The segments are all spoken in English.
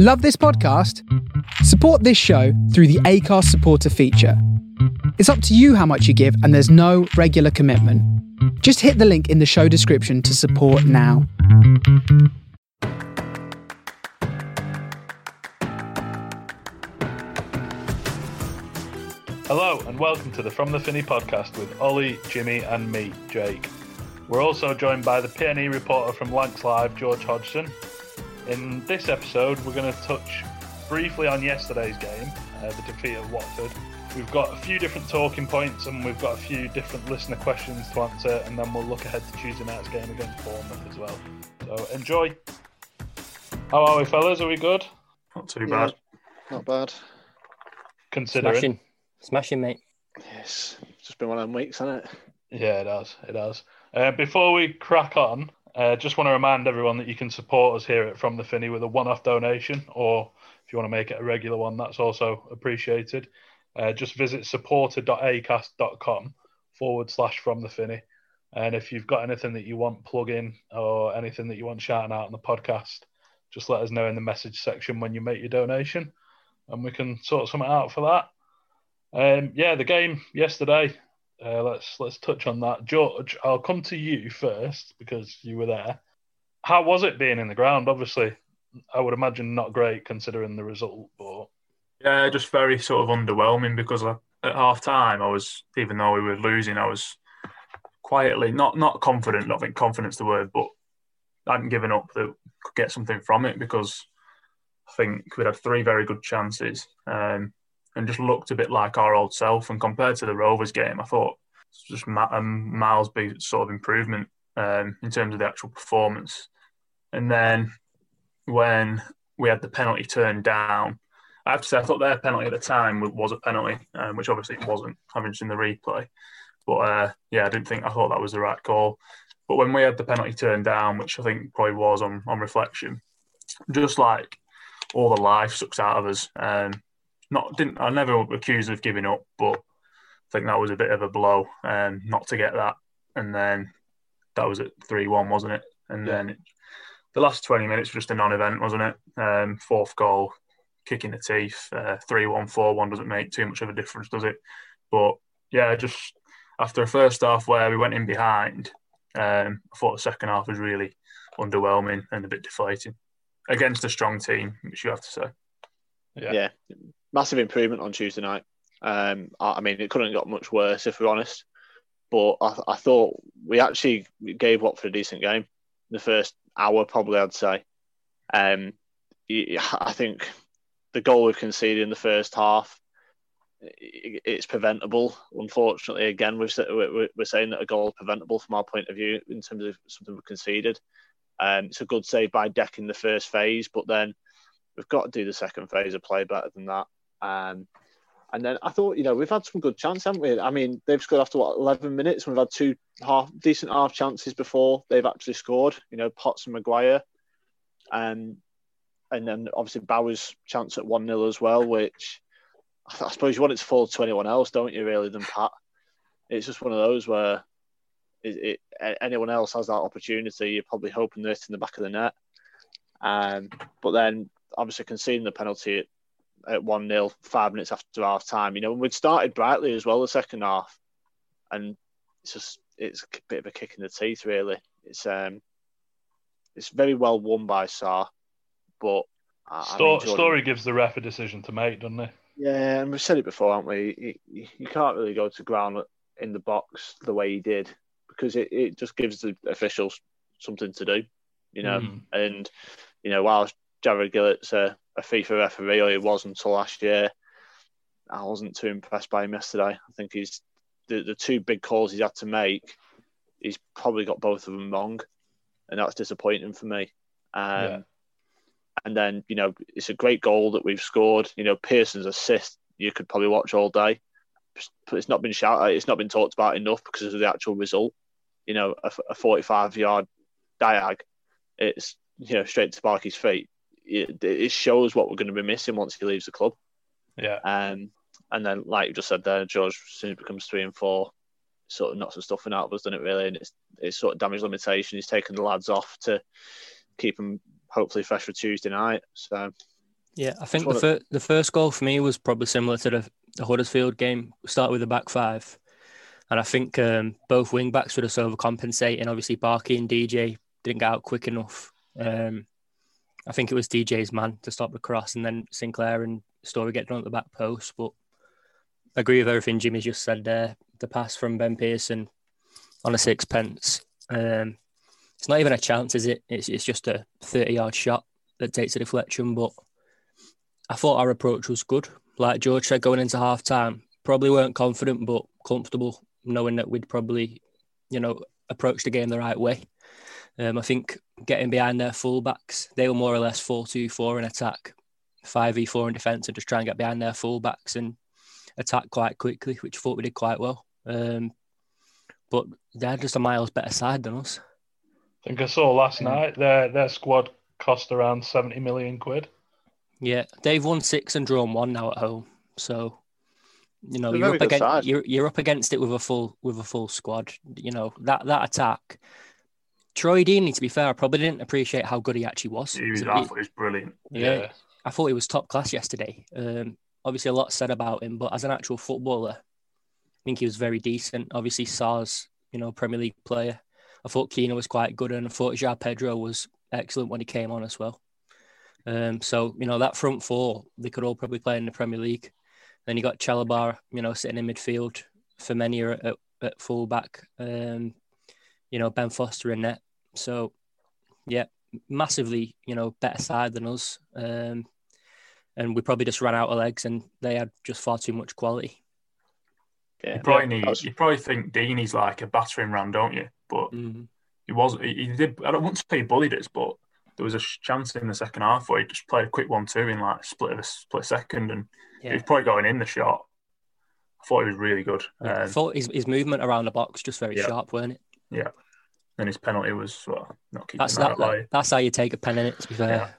Love this podcast? Support this show through the Acast supporter feature. It's up to you how much you give, and there's no regular commitment. Just hit the link in the show description to support now. Hello and welcome to the From the Finney podcast with Ollie, Jimmy, and me, Jake. We're also joined by the PNE reporter from Lancs Live, George Hodgson. In this episode, we're going to touch briefly on yesterday's game, uh, the defeat of Watford. We've got a few different talking points and we've got a few different listener questions to answer, and then we'll look ahead to Tuesday night's game against Bournemouth as well. So enjoy. How are we, fellas? Are we good? Not too bad. Not bad. Considering. Smashing, smashing, mate. Yes. Just been one of them weeks, hasn't it? Yeah, it has. It has. Uh, before we crack on, uh, just want to remind everyone that you can support us here at From the Finney with a one-off donation, or if you want to make it a regular one, that's also appreciated. Uh, just visit supporter.acast.com forward slash From the Finney, and if you've got anything that you want plug in or anything that you want shouting out on the podcast, just let us know in the message section when you make your donation, and we can sort something out for that. Um, yeah, the game yesterday. Uh, let's let's touch on that. George, I'll come to you first because you were there. How was it being in the ground? Obviously, I would imagine not great considering the result, but Yeah, just very sort of underwhelming because I, at half time I was, even though we were losing, I was quietly not not confident. Don't think confidence the word, but I hadn't given up that could get something from it because I think we'd had three very good chances um, and just looked a bit like our old self. And compared to the Rovers game, I thought it's just a miles be sort of improvement um, in terms of the actual performance. And then when we had the penalty turned down, I have to say I thought their penalty at the time was a penalty, um, which obviously it wasn't, having seen the replay. But uh, yeah, I didn't think I thought that was the right call. But when we had the penalty turned down, which I think probably was on, on reflection, just like all the life sucks out of us. Um, not didn't I never accused of giving up, but I think that was a bit of a blow um, not to get that. And then that was at three one, wasn't it? And Yeah. then it, the last twenty minutes was just a non-event, wasn't it? Um, fourth goal, kicking the teeth. Uh, three one, four one doesn't make too much of a difference, does it? But yeah, just after a first half where we went in behind, um, I thought the second half was really underwhelming and a bit deflating against a strong team, which you have to say. yeah, Yeah. Massive improvement on Tuesday night. Um, I, I mean, it couldn't have got much worse if we're honest. But I, I thought we actually gave Watford a decent game. The first hour, probably, I'd say. Um, I think the goal we conceded in the first half, it's preventable. Unfortunately, again, we've, we're saying that a goal is preventable from our point of view in terms of something we conceded. Um, it's a good save by Deck in the first phase, but then we've got to do the second phase of play better than that. Um, and then I thought, you know, we've had some good chances, haven't we? I mean, they've scored after what, 11 minutes, and we've had two half decent half chances before they've actually scored, you know, Potts and Maguire. Um, and then obviously Bauer's chance at 1 0 as well, which I suppose you want it to fall to anyone else, don't you, really, than Pat? It's just one of those where it, it, anyone else has that opportunity, you're probably hoping that in the back of the net. Um, but then obviously conceding the penalty at 1 0, five minutes after half time, you know, and we'd started brightly as well the second half. And it's just, it's a bit of a kick in the teeth, really. It's um, it's very well won by Sarr, but Sto- Storey gives the ref a decision to make, doesn't he? yeah, and we've said it before, haven't we? You, you can't really go to ground in the box the way he did because it, it just gives the officials something to do, you know. Mm. And, you know, whilst Jarred Gillett's a, a FIFA referee, or he was until last year, I wasn't too impressed by him yesterday. I think he's the, the two big calls he's had to make, he's probably got both of them wrong. And that's disappointing for me. Um, Yeah. And then, you know, it's a great goal that we've scored. You know, Pearson's assist, you could probably watch all day. But it's not been shouted, it's not been talked about enough because of the actual result. You know, a, a 45 yard diag, it's, you know, straight to Barkey's feet. It, it shows what we're going to be missing once he leaves the club. Yeah, Um, and then, like you just said there, George, as soon as it becomes three and four, sort of knocks some stuffing out of us, doesn't it, really? And it's, it's sort of damage limitation. He's taken the lads off to keep them hopefully fresh for Tuesday night. So, Yeah, I think the, fir- the first goal for me was probably similar to the, the Huddersfield game. We started with the back five, and I think um, both wing backs were just overcompensating. Obviously, Barkey and DJ didn't get out quick enough. Um, I think it was DJ's man to stop the cross, and then Sinclair and Storey getting on the back post. But I agree with everything Jimmy's just said there. The pass from Ben Pearson on a sixpence. Um, it's not even a chance, is it? It's, it's just a 30 yard shot that takes a deflection. But I thought our approach was good. Like George said, going into half time, probably weren't confident, but comfortable, knowing that we'd probably, you know, approach the game the right way. Um, I think getting behind their fullbacks, they were more or less 4 2 4 in attack, 5 v 4 in defence, and just try and get behind their fullbacks and attack quite quickly, which I thought we did quite well. Um, but they're just a miles better side than us. I think I saw last night their their squad cost around seventy million quid. Yeah, they've won six and drawn one now at home. So, you know, you're up against you're, you're up against it with a full with a full squad. You know that that attack. Troy Deeney, to be fair, I probably didn't appreciate how good he actually was. He was, I thought he was brilliant. Yeah, yeah, I thought he was top class yesterday. Um, obviously, a lot said about him, but as an actual footballer, I think he was very decent. Obviously, Sarr's, you know, Premier League player. I thought Keena was quite good, and I thought João Pedro was excellent when he came on as well. Um, so you know that front four, they could all probably play in the Premier League. Then you got Chalobah, you know, sitting in midfield. Femenia at, at fullback. Um, you know, Ben Foster in net. So yeah, massively, you know, better side than us. Um, and we probably just ran out of legs, and they had just far too much quality. Yeah, you probably need, was... you probably think Deeney's like a battering ram, don't you? But mm-hmm. he was he, he did. I don't want to say he bullied us, but there was a chance in the second half where he just played a quick one-two in like split of a split second, and yeah. he was probably going in the shot. I thought he was really good. Yeah, um, I thought his, his movement around the box just very yeah. sharp, weren't it? Yeah. And his penalty was well, not keeping that's that, that That's how you take a pen in it. To be fair. Yeah.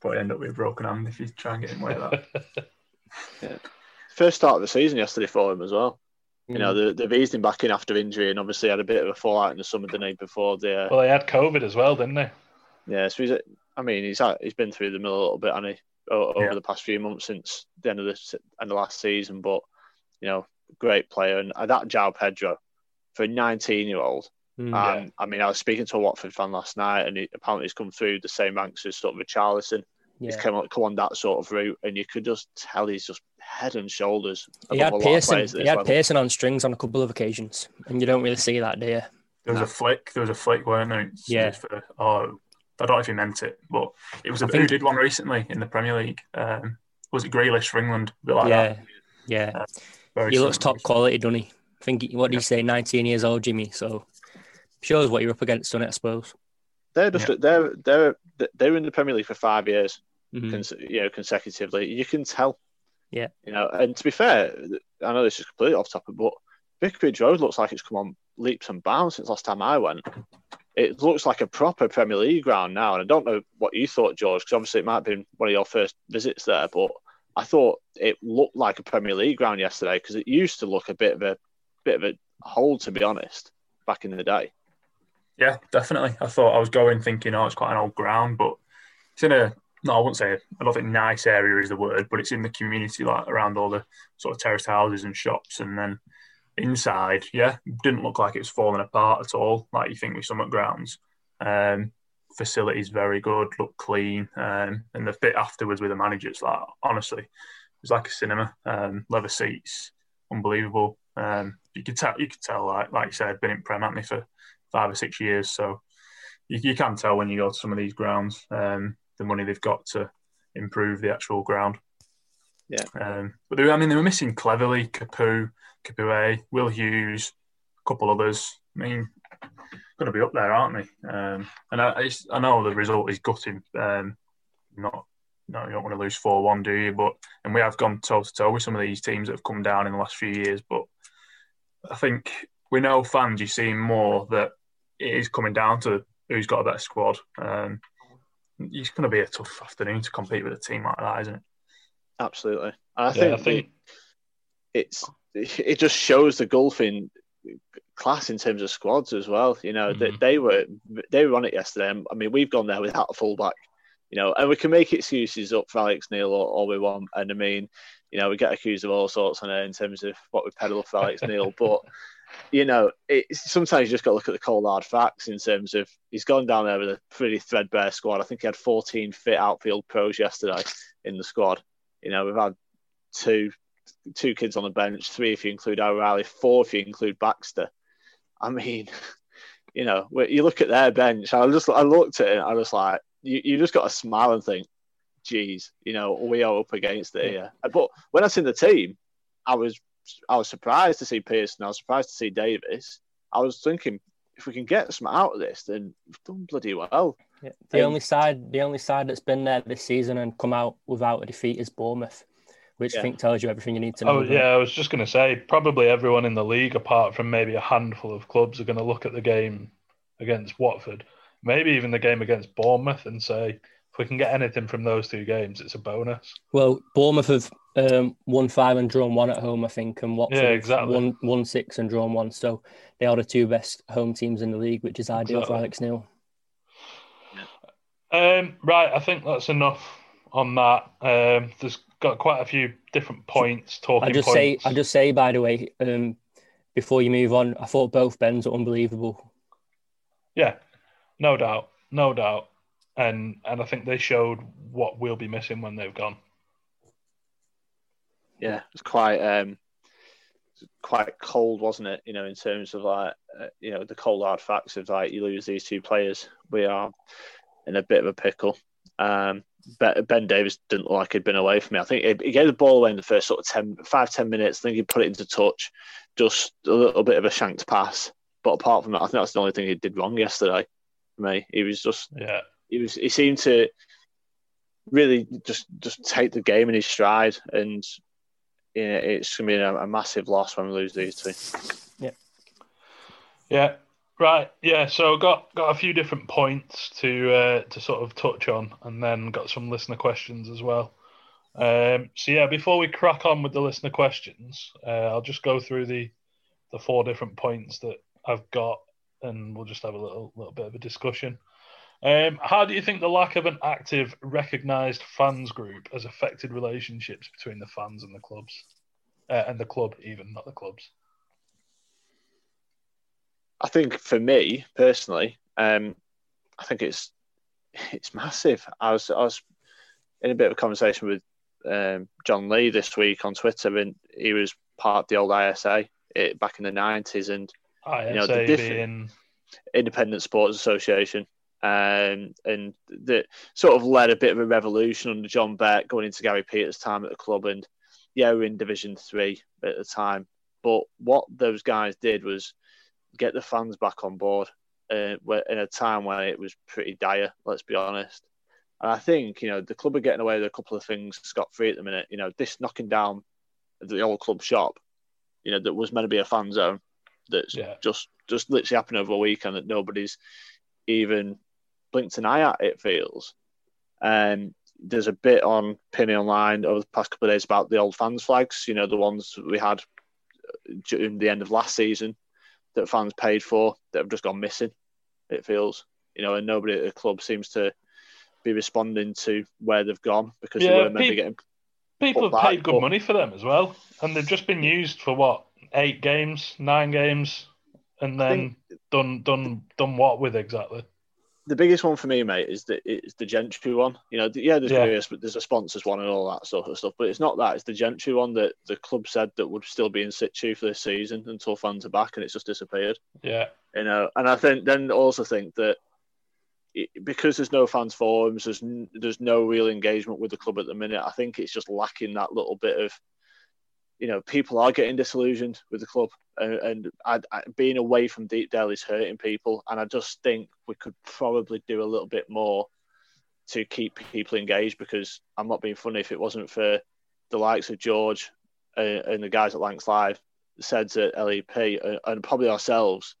Probably end up with a broken hand if you try and get him away with that. yeah. First start of the season yesterday for him as well. Mm. You know, mm. they've eased him back in after injury and obviously had a bit of a fallout in the summer, the night before the. Uh... Well, they had COVID as well, didn't they? Yeah, so he's. I mean, he's had, he's been through the mill a little bit, and he over yeah. the past few months since the end of the end of last season. But you know, great player, and that João Pedro for a 19 year old. Mm, um, yeah. I mean, I was speaking to a Watford fan last night, and he, apparently he's come through the same ranks as sort of a Charlison. Yeah. He's come on, come on that sort of route, and you could just tell he's just head and shoulders. He had Pearson. He had Pearson on strings on a couple of occasions, and you don't really see that, do you? There was no. a flick. There was a flick, weren't there? yeah. For, oh, I don't know if he meant it, but it was a, think... who did one recently in the Premier League. Um, was it Grealish for England? Like yeah, that. yeah. Uh, he looks top quality, doesn't he? I think what did yeah. you say? Nineteen years old, Jimmy. So shows what you're up against, doesn't it? I suppose. They're just yeah. they're they're they're in the Premier League for five years, mm-hmm. cons- you know, consecutively. You can tell. Yeah. You know, and to be fair, I know this is completely off topic, but Vicarage Road looks like it's come on leaps and bounds since last time I went it looks like a proper Premier League ground now. And I don't know what you thought, George, because obviously it might have been one of your first visits there, but I thought it looked like a Premier League ground yesterday because it used to look a bit of a bit of a hole, to be honest, back in the day. Yeah, definitely. I thought I was going thinking, oh, it's quite an old ground, but it's in a no, I wouldn't say I don't think nice area is the word, but it's in the community, like around all the sort of terraced houses and shops, and then inside, yeah, didn't look like it was falling apart at all, like you think with Summit Grounds. Um, facilities very good, look clean, um, and the bit afterwards with the managers, like honestly, it was like a cinema. Um, leather seats, unbelievable. Um, you could tell, you could tell, like like you said, been in Prem at me for five or six years, so you, you can tell when you go to some of these grounds um, the money they've got to improve the actual ground. Yeah. Um, but they, I mean, they were missing Cleverley, Capoue, Capoue, Will Hughes, a couple others. I mean, going to be up there, aren't they? Um, and I, I, know the result is gutting. Um, not, no, you don't want to lose four one, do you? But and we have gone toe to toe with some of these teams that have come down in the last few years. But I think we know fans, you see more that it is coming down to who's got a better squad. Um, it's going to be a tough afternoon to compete with a team like that, isn't it? Absolutely. I think, yeah, I think it's it just shows the golfing class in terms of squads as well. You know, mm-hmm. they, they were they were on it yesterday. I mean, we've gone there without a fullback. You know, and we can make excuses up for Alex Neil all, all we want. And I mean, you know, we get accused of all sorts on it in terms of what we peddle for Alex Neil, but you know, it's, sometimes you just got to look at the cold hard facts in terms of he's gone down there with a pretty threadbare squad. I think he had 14 fit outfield pros yesterday in the squad. You know, we've had two two kids on the bench, three if you include O'Reilly, four if you include Baxter. I mean, you know, you look at their bench. I just I looked at it. I was like, you, you just got to smile and think, geez, you know, we are up against it here. But when I seen the team, I was I was surprised to see Pearson. I was surprised to see Davies. I was thinking, if we can get some out of this, then we've done bloody well. Yeah. The um, only side, the only side that's been there this season and come out without a defeat is Bournemouth, which yeah. I think tells you everything you need to know. Oh yeah, I was just going to say, probably everyone in the league, apart from maybe a handful of clubs, are going to look at the game against Watford, maybe even the game against Bournemouth, and say, if we can get anything from those two games, it's a bonus. Well, Bournemouth have um, won five and drawn one at home, I think, and Watford yeah, exactly. won, won six and drawn one. So they are the two best home teams in the league, which is ideal exactly. for Alex Neil. Um, right, I think that's enough on that. Um, there's got quite a few different points talking. I just points. say, I just say, by the way, um, before you move on, I thought both Bens were unbelievable. Yeah, no doubt, no doubt, and and I think they showed what we'll be missing when they've gone yeah, it's quite um, quite cold, wasn't it? You know, in terms of like uh, you know the cold hard facts of like you lose these two players, we are in a bit of a pickle. Um, Ben Davies didn't look like he'd been away from me. I think he gave the ball away in the first sort of 10, five, 10 minutes. I think he put it into touch, just a little bit of a shanked pass. But apart from that, I think that's the only thing he did wrong yesterday. For me, he was just yeah. He was he seemed to really just just take the game in his stride and yeah, it's going to be a, a, massive loss when we lose these two. Yeah. Yeah. Right. Yeah. So got got a few different points to uh, to sort of touch on, and then got some listener questions as well. Um, so yeah, before we crack on with the listener questions, uh, I'll just go through the the four different points that I've got, and we'll just have a little little bit of a discussion. Um, how do you think the lack of an active, recognised fans group has affected relationships between the fans and the clubs, uh, and the club even, not the clubs? I think for me personally, um, I think it's it's massive. I was I was in a bit of a conversation with um, John Lee this week on Twitter, and he was part of the old ISA it, eh, back in the nineties, and ISA you know, the different being... Independent Sports Association um, and that sort of led a bit of a revolution under John Beck going into Gary Peters' time at the club. And yeah, we are in Division Three at the time, but what those guys did was get the fans back on board uh, in a time when it was pretty dire. Let's be honest. And I think you know the club are getting away with a couple of things scot free at the minute. You know, this knocking down the old club shop, you know, that was meant to be a fan zone, that's yeah. just just literally happened over a weekend that nobody's even blinked an eye at, it feels. Um, there's a bit on Penny Online over the past couple of days about the old fans flags, you know, the ones we had during the end of last season that fans paid for that have just gone missing, it feels. You know, and nobody at the club seems to be responding to where they've gone because yeah, they weren't meant pe- to get. People have paid good money for them as well. And they've just been used for what, eight games, nine games, and then done done done what with exactly? The biggest one for me, mate, is the it's the Gentry one. You know, yeah, there's yeah. but there's a sponsors one and all that sort of stuff. But it's not that. It's the Gentry one that the club said that would still be in situ for this season until fans are back, and it's just disappeared. Yeah, you know, and I think then also think that it, because there's no fans forums, there's there's no real engagement with the club at the minute. I think it's just lacking that little bit of you know, people are getting disillusioned with the club, and, and I, I, being away from Deepdale is hurting people. And I just think we could probably do a little bit more to keep people engaged. Because I'm not being funny if it wasn't for the likes of George uh, and the guys at Lancs Live, said at LEP, uh, and probably ourselves,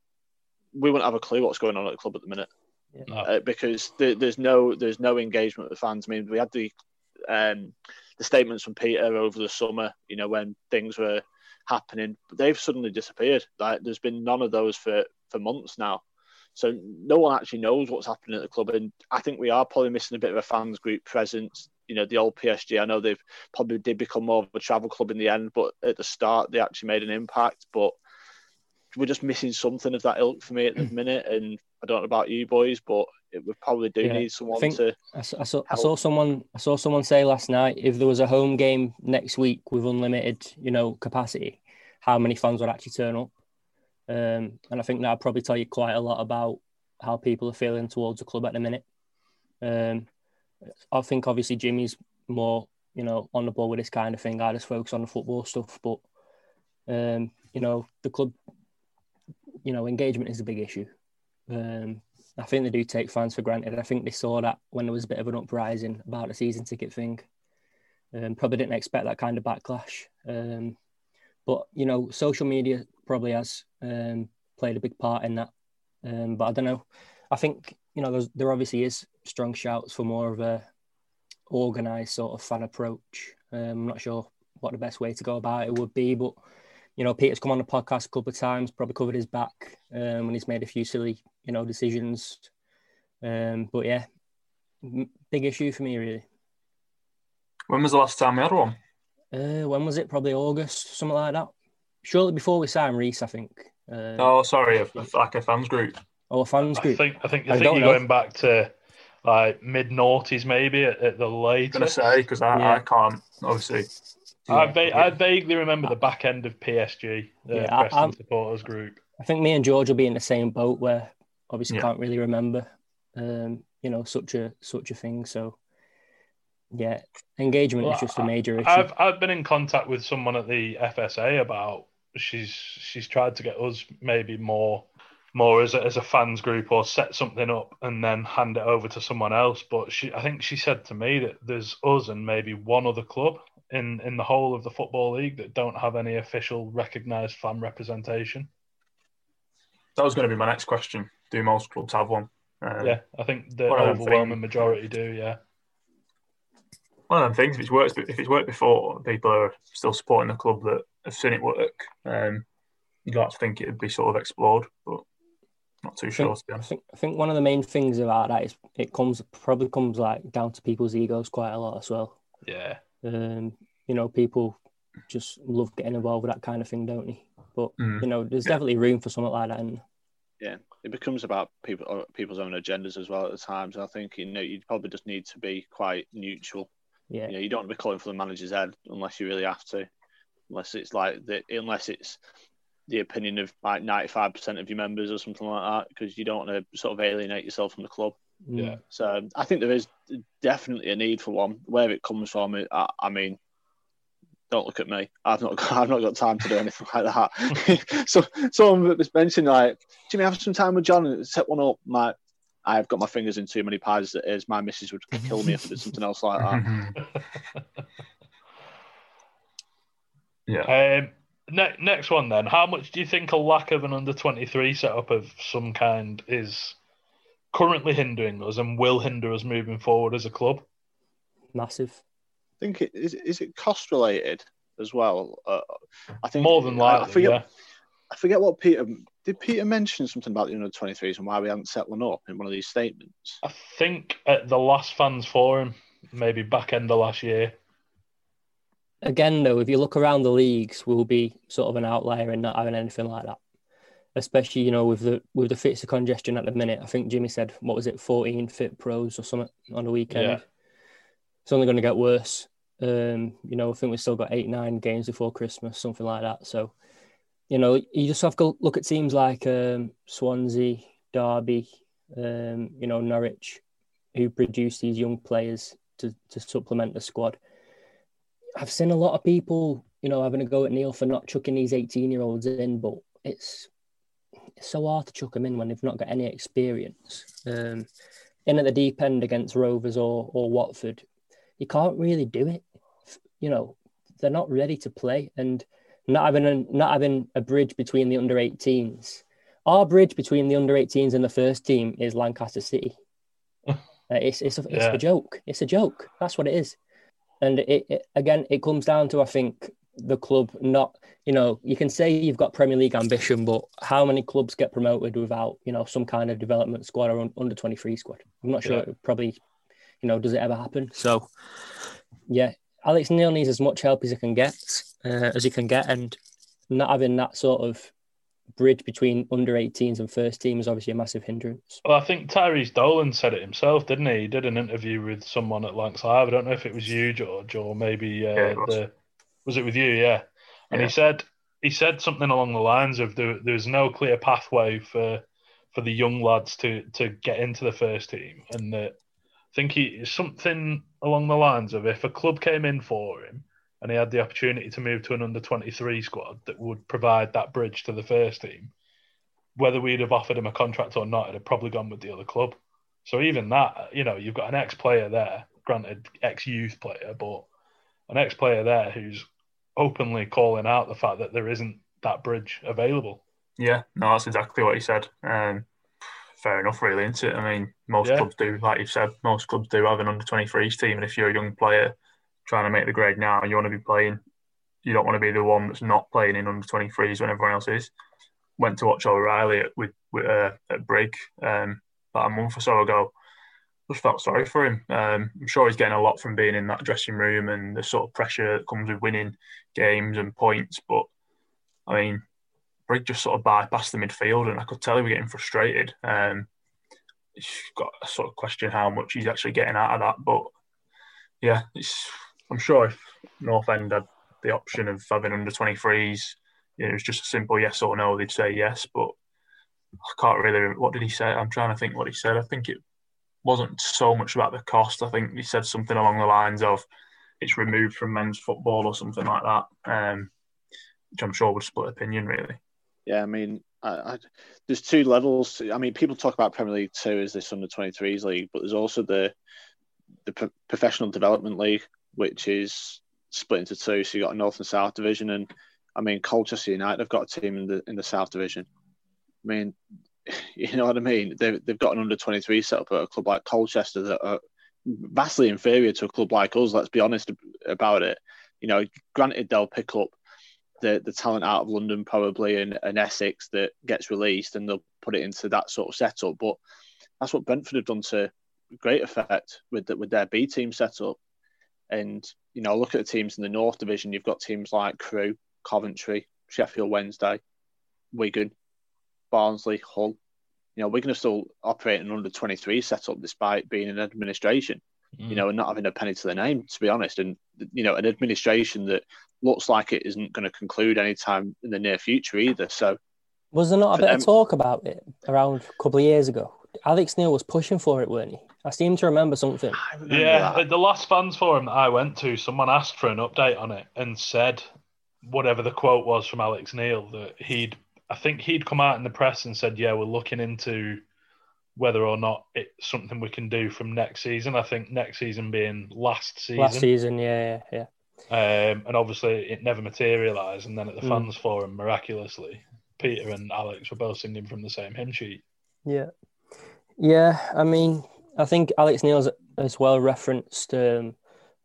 we wouldn't have a clue what's going on at the club at the minute. Yeah. Uh, because there's no there's no engagement with fans. I mean, we had the um, the statements from Peter over the summer, you know, when things were happening, they've suddenly disappeared. Like there's been none of those for for months now. So no one actually knows what's happening at the club, and I think we are probably missing a bit of a fans group presence. You know, the old PSG. I know they've probably did become more of a travel club in the end, but at the start they actually made an impact. But we're just missing something of that ilk for me at the minute. And I don't know about you boys, but would probably do Yeah, need someone think- to. I saw, I, saw, I saw someone I saw someone say last night if there was a home game next week with unlimited, you know, capacity, how many fans would actually turn up? Um, and I think that'd probably tell you quite a lot about how people are feeling towards the club at the minute. Um, I think obviously Jimmy's more, you know, on the ball with this kind of thing. I just focus on the football stuff, but um, you know, the club, you know, engagement is a big issue. Um, I think they do take fans for granted. I think they saw that when there was a bit of an uprising about the season ticket thing. Um, probably didn't expect that kind of backlash. Um, but you know, social media probably has um, played a big part in that. Um, but I don't know. I think you know there obviously is strong shouts for more of a organised sort of fan approach. Um, I'm not sure what the best way to go about it would be, but you know, Peter's come on the podcast a couple of times, probably covered his back um, when he's made a few silly, you know, decisions. Um, but yeah, m- big issue for me really. When was the last time we had one? Uh, when was it? Probably August, something like that. Shortly before we signed Reese, I think. Uh, Oh, sorry, a, like a fans group. Or a fans I group. think I think I I think you're know. going back to like mid noughties maybe at, at the I'm gonna say because I, Yeah. I can't obviously. I, Yeah. I vaguely remember the back end of PSG, the Yeah, I- Preston I'm- supporters group. I think me and George will be in the same boat where obviously Yeah. can't really remember, um, you know, such a such a thing. So yeah, engagement Well, is just a major issue. I've I've been in contact with someone at the FSA about she's she's tried to get us maybe more more as a, as a fans group or set something up and then hand it over to someone else. But she I think she said to me that there's us and maybe one other club in in the whole of the football league that don't have any official recognised fan representation. That was going to be my next question. Do most clubs have one? Um, Yeah, I think the One of them overwhelming majority do. Yeah. One of them things. If it's worked, if it's worked before, people are still supporting the club that have seen it work. Um, you'd like to think it'd be sort of explored, but not too I sure. think, To be I think I think one of the main things about that is it comes probably comes like down to people's egos quite a lot as well. Yeah. Um, you know, people just love getting involved with that kind of thing, don't they? But Mm. you know, there's Yeah. definitely room for something like that. And yeah, It becomes about people uh, people's own agendas as well at the times. I think you know you probably just need to be quite neutral. yeah, You know, you don't want to be calling for the manager's head unless you really have to, unless it's like the unless it's the opinion of like ninety five percent of your members or something like that, because you don't want to sort of alienate yourself from the club. Yeah. So I think there is definitely a need for one. Where it comes from, I, I mean, don't look at me. I've not got, I've not got time to do anything like that. so someone was mentioning like, Jimmy, have some time with John and set one up. My, I've got my fingers in too many pies as it is. My missus would kill me if I did something else like that. yeah. Um, ne- next one then. How much do you think a lack of an under 23 setup of some kind is currently hindering us and will hinder us moving forward as a club? massive. I think it is. Is it cost related as well? Uh, I think More than I- I likely, forget, yeah. I forget what Peter did. Peter mention something about the under 23s and why we hadn't set one up in one of these statements. I think at the last fans forum, maybe back end of last year. Again, though, if you look around the leagues, we'll be sort of an outlier in not having anything like that. Especially, you know, with the with the fits of congestion at the minute. I think Jimmy said, what was it, 14 fit pros or something on the weekend. Yeah. It's only going to get worse. Um, you know, I think we've still got eight, nine games before Christmas, something like that. So, you know, you just have to look at teams like um, Swansea, Derby, um, you know, Norwich, who produce these young players to, to supplement the squad. I've seen a lot of people, you know, having a go at Neil for not chucking these 18 year olds in, but it's it's so hard to chuck them in when they've not got any experience. Um, in at the deep end against Rovers or or Watford, you can't really do it. You know, they're not ready to play, and not having a, not having a bridge between the under 18s. Our bridge between the under 18s and the first team is Lancaster City. Uh, it's it's a, it's Yeah. a joke. It's a joke. That's what it is. And it, it again, it comes down to I think the club not you know you can say you've got Premier League ambition, but how many clubs get promoted without you know some kind of development squad or under twenty three squad? I'm not sure. Yeah. It probably you know does it ever happen? So yeah, Alex Neil needs as much help as he can get uh, as he can get, and not having that sort of bridge between under 18s and first team is obviously a massive hindrance. Well, I think Tyrhys Dolan said it himself, didn't he? He did an interview with someone at Lancs Live. I don't know if it was you, George, or maybe uh, Yeah, it was. the was it with you? Yeah. And Yeah. he said he said something along the lines of there, there's no clear pathway for for the young lads to to get into the first team, and that I think he something along the lines of if a club came in for him and he had the opportunity to move to an under 23 squad that would provide that bridge to the first team, whether we'd have offered him a contract or not, it'd have probably gone with the other club. So even that, you know, you've got an ex player there, granted ex youth player, but an ex player there who's openly calling out the fact that there isn't that bridge available. Yeah, no, that's exactly what he said. Um, fair enough, really, isn't it? I mean, most Yeah. clubs do, like you've said, most clubs do have an under 23s team. And if you're a young player trying to make the grade now, and you want to be playing, you don't want to be the one that's not playing in under 23s when everyone else is. Went to watch O'Reilly at, with, with uh, at Brig um, about a month or so ago. Just felt sorry for him. Um, I'm sure he's getting a lot from being in that dressing room and the sort of pressure that comes with winning games and points. But I mean, Brig just sort of bypassed the midfield, and I could tell he was getting frustrated. Um, got a sort of question how much he's actually getting out of that. But yeah, it's, I'm sure if North End had the option of having under 23s, you know, it was just a simple yes or no, they'd say yes. But I can't really. What did he say? I'm trying to think what he said. I think it wasn't so much about the cost. I think he said something along the lines of it's removed from men's football or something like that. Um, which I'm sure would split opinion really. Yeah, I mean, I, I, there's two levels. I mean, people talk about Premier League Two as this under 23s league, but there's also the the pro- professional development league, which is split into two. So you got a North and South division, and I mean, Colchester United have got a team in the in the South division. I mean, you know what I mean? They've they've got an under 23 set up at a club like Colchester that are vastly inferior to a club like us. Let's be honest about it. You know, granted they'll pick up the, the talent out of London probably and, and Essex that gets released and they'll put it into that sort of setup. But that's what Brentford have done to great effect with the, with their B team setup. And you know, look at the teams in the North Division. You've got teams like Crewe, Coventry, Sheffield Wednesday, Wigan, Barnsley, Hull. You know, Wigan are still operating under 23 setup despite being an administration you mm. know, and not having a penny to their name, to be honest. And, you know, an administration that looks like it isn't going to conclude anytime in the near future either. So, Was there not a bit them- of talk about it around a couple of years ago? Alex Neil was pushing for it, weren't he? I seem to remember something. Remember Yeah, that. at the last fans forum that I went to, someone asked for an update on it and said whatever the quote was from Alex Neil that he'd, I think he'd come out in the press and said, "Yeah, we're looking into whether or not it's something we can do from next season." I think next season being last season, Last season, yeah, yeah, yeah. um, and obviously it never materialised. And then at the Mm. fans forum, miraculously, Peter and Alex were both singing from the same hymn sheet. Yeah. Yeah, I mean, I think Alex Neil's as well referenced um,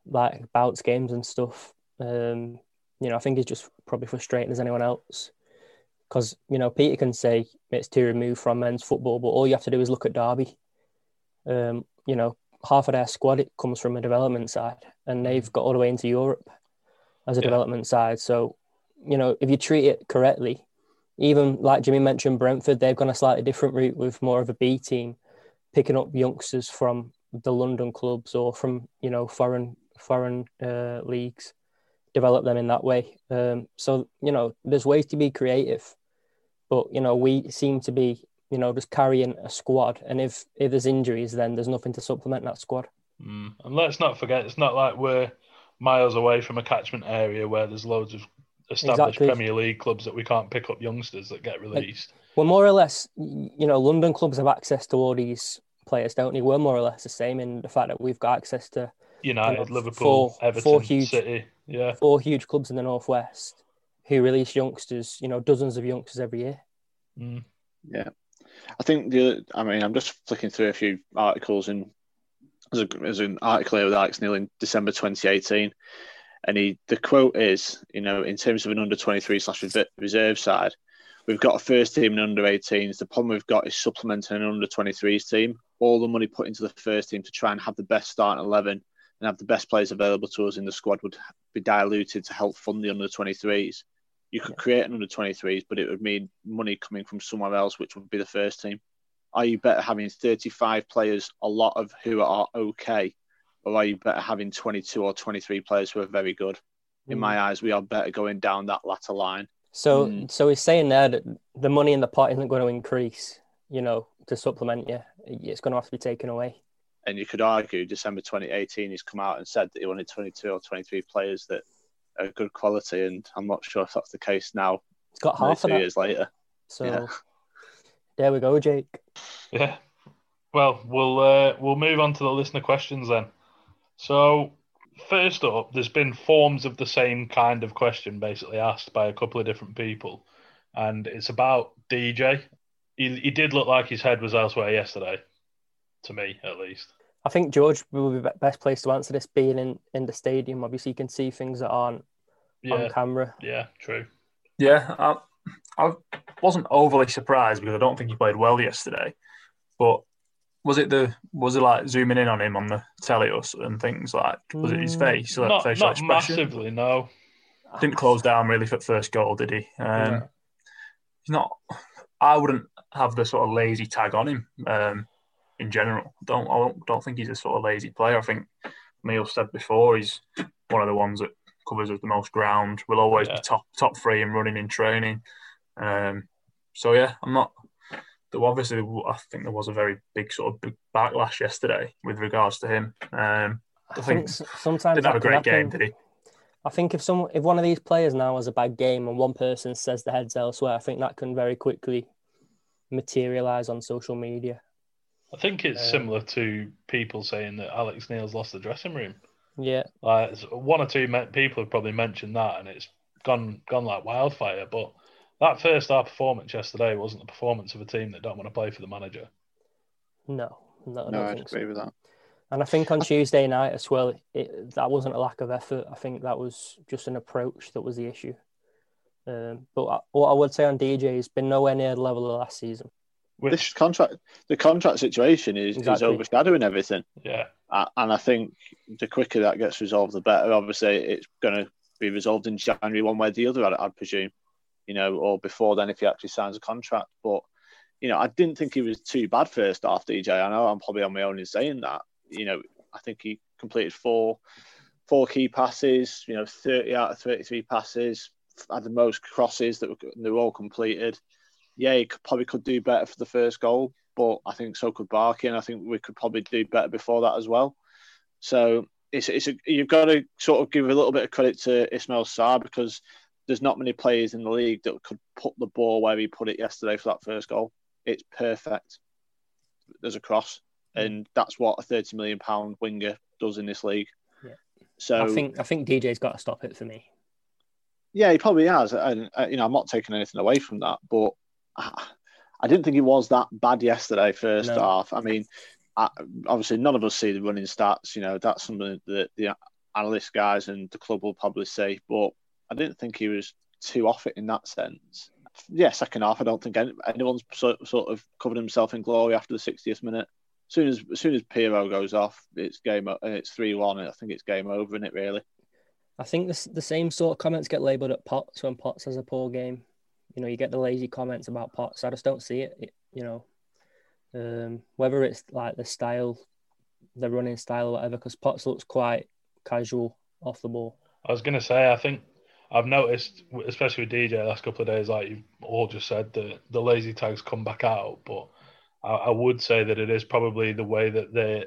like bouts games and stuff. Um, you know, I think he's just probably frustrating as anyone else. Because, you know, Peter can say it's too removed from men's football, but all you have to do is look at Derby. Um, you know, half of their squad it comes from a development side, and they've got all the way into Europe as a Yeah. development side. So, you know, if you treat it correctly, even like Jimmy mentioned, Brentford, they've gone a slightly different route with more of a B team, picking up youngsters from the London clubs or from you know foreign foreign uh, leagues, develop them in that way. Um, so you know, there's ways to be creative, but you know, we seem to be you know just carrying a squad, and if if there's injuries, then there's nothing to supplement that squad. Mm. And let's not forget, it's not like we're miles away from a catchment area where there's loads of established Exactly. Premier League clubs that we can't pick up youngsters that get released. Well, more or less, you know, London clubs have access to all these players, don't they? We're more or less the same in the fact that we've got access to United, Yeah, Liverpool, four- Everton, four huge- City. Yeah. four huge clubs in the northwest who release youngsters, you know, dozens of youngsters every year. Mm. Yeah, I think the. I mean, I'm just flicking through a few articles, and there's, a, there's an article here with Alex Neil in December 2018, And he, the quote is, you know, in terms of an under 23 slash reserve side, we've got a first team and under 18s. The problem we've got is supplementing an under 23s team. All the money put into the first team to try and have the best starting 11 and have the best players available to us in the squad would be diluted to help fund the under 23s. You could create an under 23s, but it would mean money coming from somewhere else, which would be the first team. Are you better having 35 players, a lot of who are okay, or are you better having 22 or 23 players who are very good? In my hmm. eyes, we are better going down that latter line. So, mm. so he's saying there that the money in the pot isn't going to increase, you know, to supplement you. It's going to have to be taken away. And you could argue December 2018, he's come out and said that he wanted 22 or 23 players that are good quality, and I'm not sure if that's the case now. He's got half of that. years later. So, yeah. there we go, Jake. Yeah. Well, we'll uh, we'll move on to the listener questions then. So, first up, there's been forms of the same kind of question basically asked by a couple of different people, and it's about DJ. He, he did look like his head was elsewhere yesterday, to me at least. I think George will be best placed to answer this, being in, in the stadium. Obviously, you can see things that aren't yeah. on camera. Yeah, true. Yeah, I, I wasn't overly surprised because I don't think he played well yesterday, but was it the was it like zooming in on him on the telly and things like was it his face like not, facial not expression? massively no didn't close down really for first goal did he um, yeah. he's not I wouldn't have the sort of lazy tag on him um, in general don't I don't, don't think he's a sort of lazy player I think Neil said before he's one of the ones that covers the most ground will always yeah. be top top three in running in training um, so yeah I'm not there obviously I think there was a very big sort of big backlash yesterday with regards to him. Um, I, I think, think, sometimes didn't have a great game, did he? I think if some if one of these players now has a bad game and one person says the head's elsewhere, I think that can very quickly materialize on social media. I think it's um, similar to people saying that Alex Neil's lost the dressing room. Yeah, like one or two people have probably mentioned that, and it's gone gone like wildfire. But that first half performance yesterday wasn't the performance of a team that don't want to play for the manager. No, no, I no, I agree so. with that. And I think on Tuesday night as well, it, that wasn't a lack of effort. I think that was just an approach that was the issue. Um, but what I would say on DJ has been nowhere near the level of last season. Which... This contract, the contract situation is, exactly. is overshadowing everything. Yeah, and I think the quicker that gets resolved, the better. Obviously, it's going to be resolved in January, one way or the other. I'd, I'd presume you know, or before then if he actually signs a contract. But you know, I didn't think he was too bad first half. DJ, I know I'm probably on my own in saying that. You know, I think he completed four four key passes. You know, 30 out of 33 passes. Had the most crosses that were, they were all completed. Yeah, he could, probably could do better for the first goal, but I think so could Barkey, and I think we could probably do better before that as well. So it's, it's a, you've got to sort of give a little bit of credit to Ismail Sarr because there's not many players in the league that could put the ball where he put it yesterday for that first goal. It's perfect. There's a cross, and that's what a thirty million pound winger does in this league. Yeah. So I think I think DJ's got to stop it for me. Yeah, he probably has, and uh, you know I'm not taking anything away from that, but I, I didn't think he was that bad yesterday. First no. half, I mean, I, obviously none of us see the running stats. You know that's something that the analyst guys and the club will probably say, but I didn't think he was too off it in that sense. Yeah, second half, I don't think anyone's sort, sort of covered himself in glory after the 60th minute. As soon as, as soon as Piroe goes off, it's game. It's three one. I think it's game over, isn't it? Really. I think the the same sort of comments get labelled at Potts when Potts has a poor game. You know, you get the lazy comments about Potts. I just don't see it. it you know, um, whether it's like the style, the running style, or whatever. Because Potts looks quite casual off the ball. I was going to say, I think I've noticed, especially with DJ last couple of days, like you all just said, that the lazy tags come back out. But I, I would say that it is probably the way that they,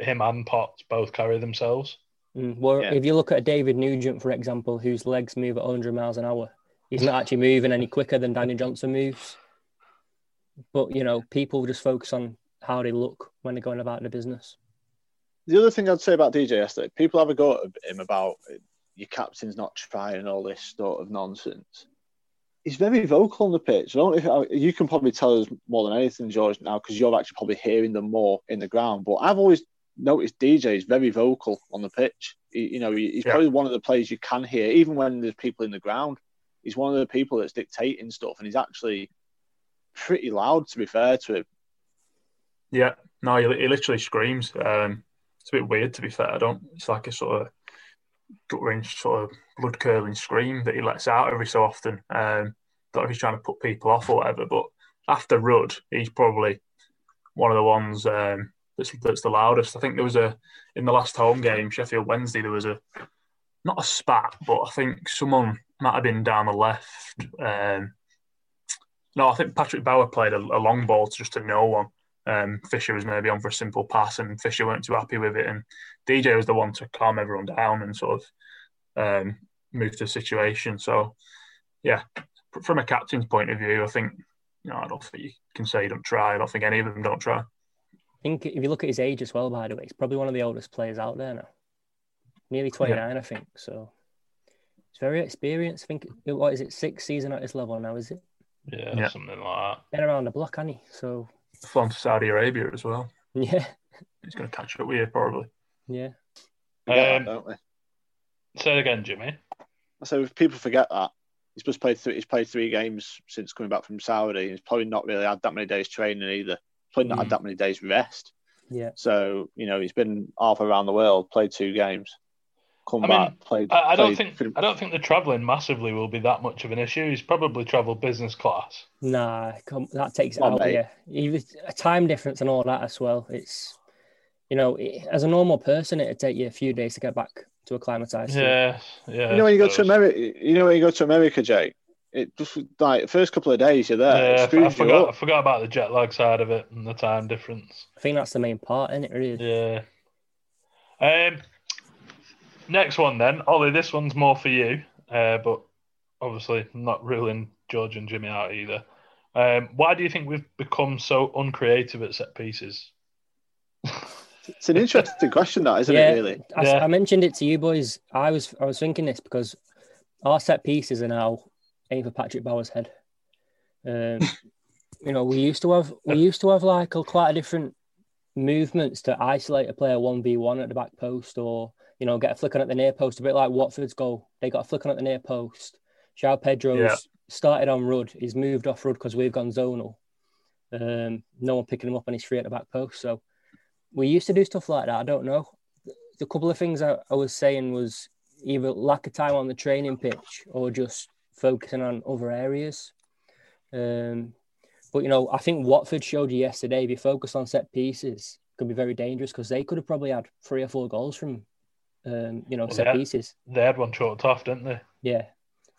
him and Potts both carry themselves. Mm, well, yeah. if you look at David Nugent, for example, whose legs move at 100 miles an hour, he's not actually moving any quicker than Danny Johnson moves. But you know, people just focus on how they look when they're going about their business. The other thing I'd say about DJ yesterday, people have a go at him about your captain's not trying all this sort of nonsense. He's very vocal on the pitch. I don't know if you can probably tell us more than anything, George, now because you're actually probably hearing them more in the ground. But I've always noticed DJ is very vocal on the pitch. He, you know, he- he's Yeah. probably one of the players you can hear, even when there's people in the ground. He's one of the people that's dictating stuff, and he's actually pretty loud. To be fair to him, Yeah, no, he, he literally screams. Um, it's a bit weird to be fair. I don't. It's like a sort of gut wrench, sort of blood curdling scream that he lets out every so often. Um, don't know if he's trying to put people off or whatever. But after Rudd, he's probably one of the ones um, that's that's the loudest. I think there was a in the last home game, Sheffield Wednesday. There was a not a spat, but I think someone might have been down the left. Um, no, I think Patrick Bauer played a, a long ball to just to no one. Um, Fisher was maybe on for a simple pass, and Fisher weren't too happy with it. And DJ was the one to calm everyone down and sort of um, move the situation. So, yeah, from a captain's point of view, I think you know I don't think you can say you don't try. I don't think any of them don't try. I think if you look at his age as well, by the way, he's probably one of the oldest players out there now. Nearly 29, I think. So he's very experienced. I think, what is it, six season at this level now, is it? Yeah, Yeah. something like that. Been around the block, hasn't he? So, Flown to Saudi Arabia as well. yeah, He's going to catch up with you probably. Yeah. We that, Um, don't we? that. Say it again, Jimmy. So if people forget that he's just played three, he's played three games since coming back from Saudi. He's probably not really had that many days training either. Probably not Mm. had that many days rest. Yeah. So you know he's been half around the world, played two games, come I mean, back, played. I, I don't played- think I don't think the travelling massively will be that much of an issue. He's probably travelled business class. Nah, come, that takes it Come out. mate. Yeah, even a time difference and all that as well. It's you know, as a normal person, it'd take you a few days to get back to acclimatise. Yeah, yeah. You know when you go to. America, you know when you go to America, Jake. It just like first couple of days you're there. it Yeah, I screws you forgot. I forgot about the jet lag side of it and the time difference. I think that's the main part, isn't it? Really? Yeah. Um. Next one then, Ollie. This one's more for you, uh, but obviously not ruling George and Jimmy out either. Um, why do you think we've become so uncreative at set pieces? It's an interesting question, that isn't yeah, it? Really. I, Yeah. I mentioned it to you boys. I was I was thinking this because our set pieces are now aimed for Patrick Bauer's head. Um, you know, we used to have we used to have like a, quite a different movements to isolate a player one v one at the back post, or you know, get a flick on at the near post, a bit like Watford's goal. They got a flick on at the near post. João Pedro's Yeah. started on Rudd. He's moved off Rudd because we've gone zonal. Um, no one picking him up and he's free at the back post. So we used to do stuff like that. I don't know. The couple of things I, I was saying was either lack of time on the training pitch or just focusing on other areas. Um, but you know, I think Watford showed you yesterday. If you focus on set pieces, could be very dangerous because they could have probably had three or four goals from, um, you know, Well, set yeah. pieces. They had one chalked off, didn't they? Yeah,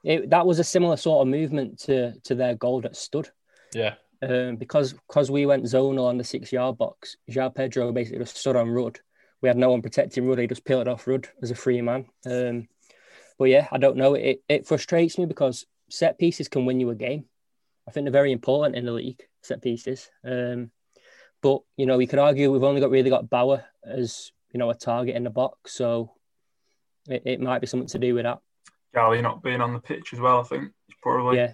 it, that was a similar sort of movement to to their goal that stood. Yeah. Um, because because we went zonal on the six yard box, João Pedro basically just stood on Rudd. We had no one protecting Rudd. He just peeled off Rudd as a free man. Um, but yeah, I don't know. It it frustrates me because set pieces can win you a game. I think they're very important in the league. Set pieces. Um, but you know, we could argue we've only got really got Bauer as you know a target in the box, so it, it might be something to do with that. Gally not being on the pitch as well, I think, probably Yeah.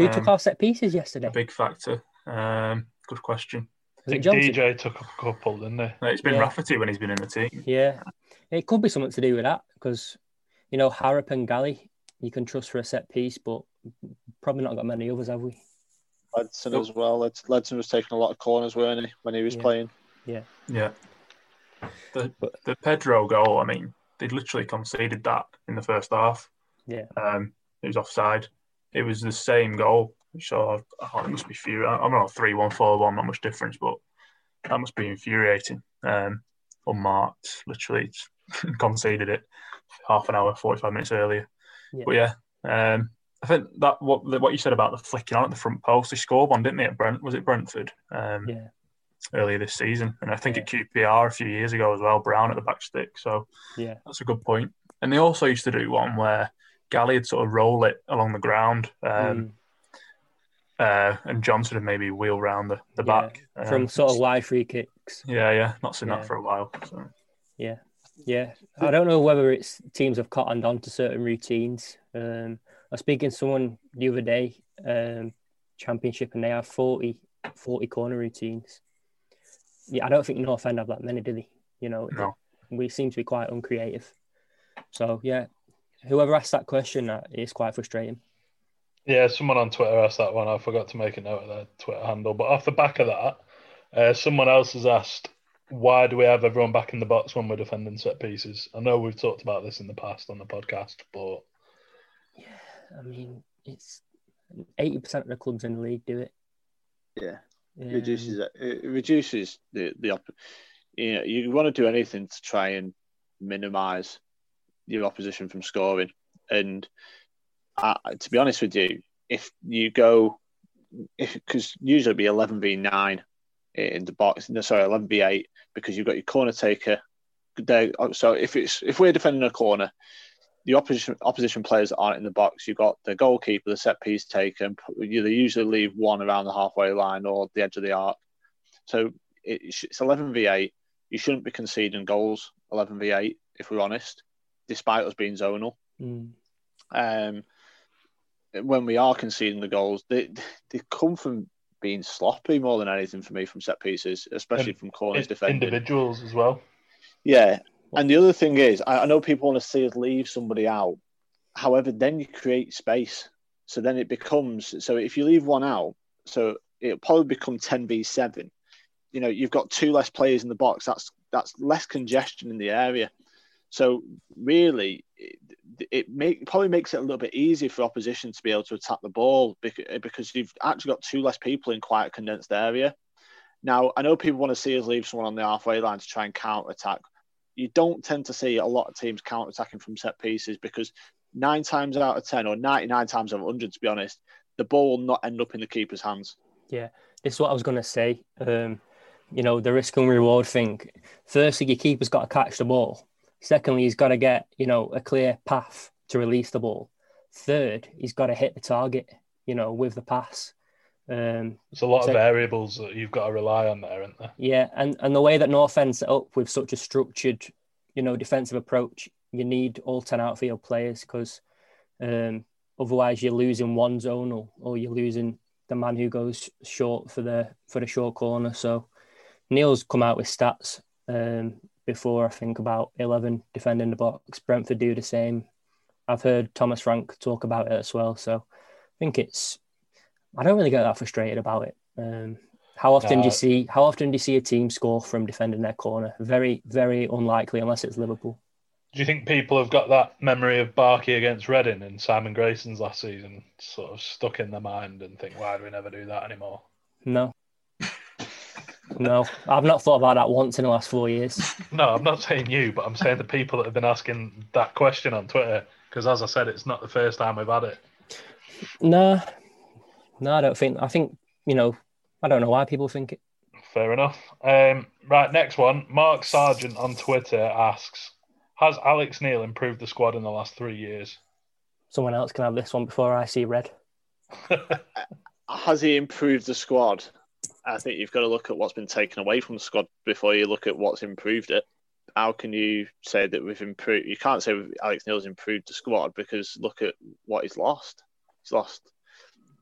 Who took Um, our set pieces yesterday? a big factor. Um, good question. I think DJ took a couple, didn't they? No, It's been Yeah. Rafferty when he's been in the team. Yeah, it could be something to do with that because you know Harrop and Galley you can trust for a set piece, but probably not got many others, have we? Ledson Nope. as well. Led- Ledson was taking a lot of corners, weren't he, when he was Yeah. playing? Yeah. Yeah. The But- the Pedro goal, I mean, they literally conceded that in the first half. Yeah. Um, it was offside. It was the same goal. So it must be furious. I'm not three one four one, not much difference, but that must be infuriating. Um, unmarked, literally conceded it half an hour, forty five minutes earlier. Yeah. But yeah, um, I think that what what you said about the flicking on at the front post, they scored one, didn't they? At Brent was it Brentford? Um, Yeah, earlier this season, and I think at QPR a few years ago as well, Browne at the back stick. So yeah, that's a good point. And they also used to do one where Galley would sort of roll it along the ground, um, Mm, uh, and Johnson would maybe wheel round the, the Yeah, back Um, from sort of wide free kicks. Yeah, yeah, not seen Yeah. that for a while. So. Yeah, yeah. I don't know whether it's teams have cottoned on to certain routines. Um, I was speaking to someone the other day, um, championship, and they have 40, 40 corner routines. Yeah, I don't think North End have that many, do they? You know, No. we seem to be quite uncreative. So yeah, whoever asked that question, that is quite frustrating. Yeah, someone on Twitter asked that one. I forgot to make a note of their Twitter handle. But off the back of that, uh, someone else has asked, why do we have everyone back in the box when we're defending set pieces? I know we've talked about this in the past on the podcast, but yeah, I mean, it's eighty percent of the clubs in the league do it. Yeah, it reduces it. It reduces the the op- you know you want to do anything to try and minimise your opposition from scoring. And to be honest with you, if you go, if because usually be eleven v nine in the box, no, sorry, eleven v eight because you've got your corner taker. There, so if it's if we're defending a corner, the opposition opposition players aren't in the box. You've got the goalkeeper, the set piece taker, and they usually leave one around the halfway line or the edge of the arc. So it's eleven v eight. You shouldn't be conceding goals eleven v eight if we're honest, despite us being zonal. Mm. Um, when we are conceding the goals, they they come from being sloppy more than anything for me from set pieces, especially and from corners defending. Individuals as well. Yeah, and the other thing is, I, I know people want to see us leave somebody out. However, then you create space. So then it becomes so if you leave one out, so it'll probably become ten v seven. You know, you've got two less players in the box. That's that's less congestion in the area. So really, it, it make, probably makes it a little bit easier for opposition to be able to attack the ball because you've actually got two less people in quite a condensed area. Now, I know people want to see us leave someone on the halfway line to try and counter attack. You don't tend to see a lot of teams counter attacking from set pieces because nine times out of 10, or 99 times out of 100, to be honest, the ball will not end up in the keeper's hands. Yeah, this is what I was going to say. Um, you know, the risk and reward thing. Firstly, your keeper's got to catch the ball Secondly, he's got to get, you know, a clear path to release the ball. Third, he's got to hit the target, you know, with the pass. Um, There's a lot so, of variables that you've got to rely on there, aren't there? Yeah, and, and the way that North End set up with such a structured, you know, defensive approach, you need all 10 outfield players because um, otherwise you're losing one zonal or you're losing the man who goes short for the for the short corner. So Neil's come out with stats um, before. I think about 11 defending the box. Brentford do the same. I've heard Thomas Frank talk about it as well. So I think it's, I don't really get that frustrated about it. Um, how often do you see, how often do you see a team score from defending their corner? Very, very unlikely unless it's Liverpool. Do you think people have got that memory of Barkey against Reading and Simon Grayson's last season sort of stuck in their mind and think, why do we never do that anymore? No, no, I've not thought about that once in the last four years. No, I'm not saying you, but I'm saying the people that have been asking that question on Twitter. Because as I said, it's not the first time we've had it. No, no, I don't think. I think you know, I don't know why people think it. Fair enough. Um, right, next one. Mark Sargent on Twitter asks, "Has Alex Neil improved the squad in the last three years?" Someone else can have this one before I see red. Has he improved the squad? I think you've got to look at what's been taken away from the squad before you look at what's improved it. How can you say that we've improved? You can't say Alex Neil's improved the squad because look at what he's lost. He's lost,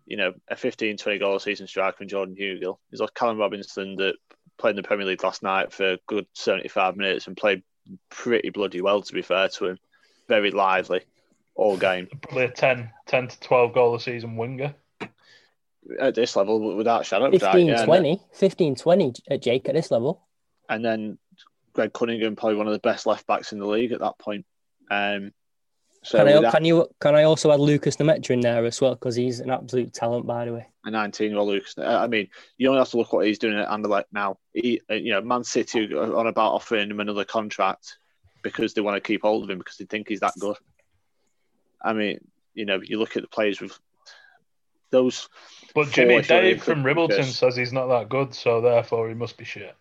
you know, a 15, 20 goal season striker in Jordan Hugill. He's lost Callum Robinson that played in the Premier League last night for a good 75 minutes and played pretty bloody well, to be fair to him. Very lively all game. Probably a 10, 10 to 12 goal a season winger at this level without shadow 15 yeah, 20 15 20 at Jake at this level. And then Greg Cunningham probably one of the best left backs in the league at that point. Um, so can, I, that, can you can I also add Lucas Nmecha in there as well? Because he's an absolute talent by the way. A 19 year old Lucas I mean you only have to look what he's doing at Anderlecht now. He, uh, you know Man City are on about offering him another contract because they want to keep hold of him because they think he's that good. I mean you know you look at the players with those but Jimmy Dave from Ribbleton says he's not that good, so therefore he must be shit.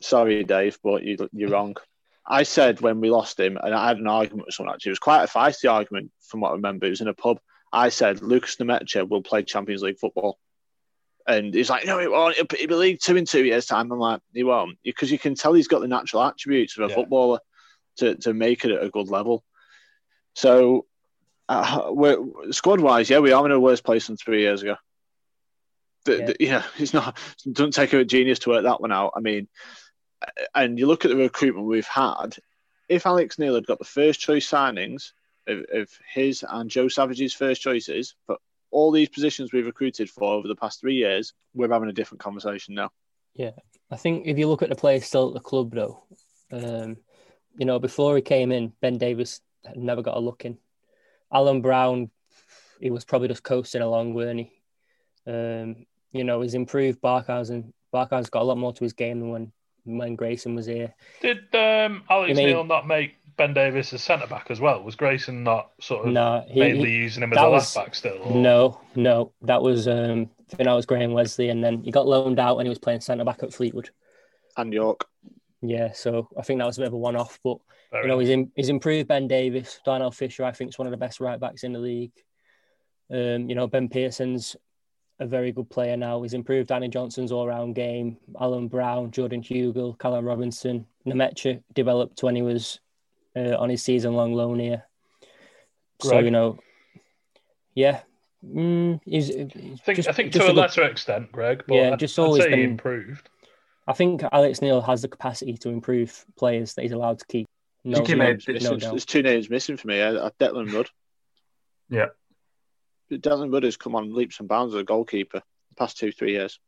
Sorry, Dave, but you, you're wrong. I said when we lost him, and I had an argument with someone actually. It was quite a feisty argument from what I remember. It was in a pub. I said Lucas Nmecha will play Champions League football. And he's like, no, he won't. He'll be League Two in two years' time. I'm like, he won't. Because you can tell he's got the natural attributes of a yeah. footballer to, to make it at a good level. So, uh, squad wise, yeah, we are in a worse place than three years ago. The, yeah. The, yeah, it's not. It doesn't take a genius to work that one out. I mean, and you look at the recruitment we've had. if Alex Neil had got the first choice signings of, of his and Joe Savage's first choices for all these positions we've recruited for over the past three years, we're having a different conversation now. Yeah, I think if you look at the players still at the club, though, um, you know, before he came in, Ben Davies had never got a look in. Alan Browne, he was probably just coasting along, weren't he? Um, you know, he's improved Barkhuizen. Barkhuizen's got a lot more to his game than when when Grayson was here. Did um, Alex You mean- Neil not make Ben Davies a centre back as well? Was Grayson not sort of No, he, mainly he- using him as that a was- left back still? or- no, no, that was um, I think that was Graham Westley, and then he got loaned out and he was playing centre back at Fleetwood. And York. Yeah, so I think that was a bit of a one off, but Fair you know, he's, in, he's improved Ben Davies. Darnell Fisher, I think, is one of the best right backs in the league. Um, you know, Ben Pearson's a very good player now. He's improved Danny Johnson's all round game. Alan Browne, Jordan Hugill, Callum Robinson. Nmecha developed when he was uh, on his season long loan here. So, Greg? you know, yeah. Mm, he's, he's I think, just- I think to a lesser extent, Greg, but Yeah, I'd, just always been- improved. I think Alex Neil has the capacity to improve players that he's allowed to keep. No, no, made- no There's, there's two names missing for me. Uh, Declan Rudd. Yeah. Declan Rudd has come on leaps and bounds as a goalkeeper the past two, three years.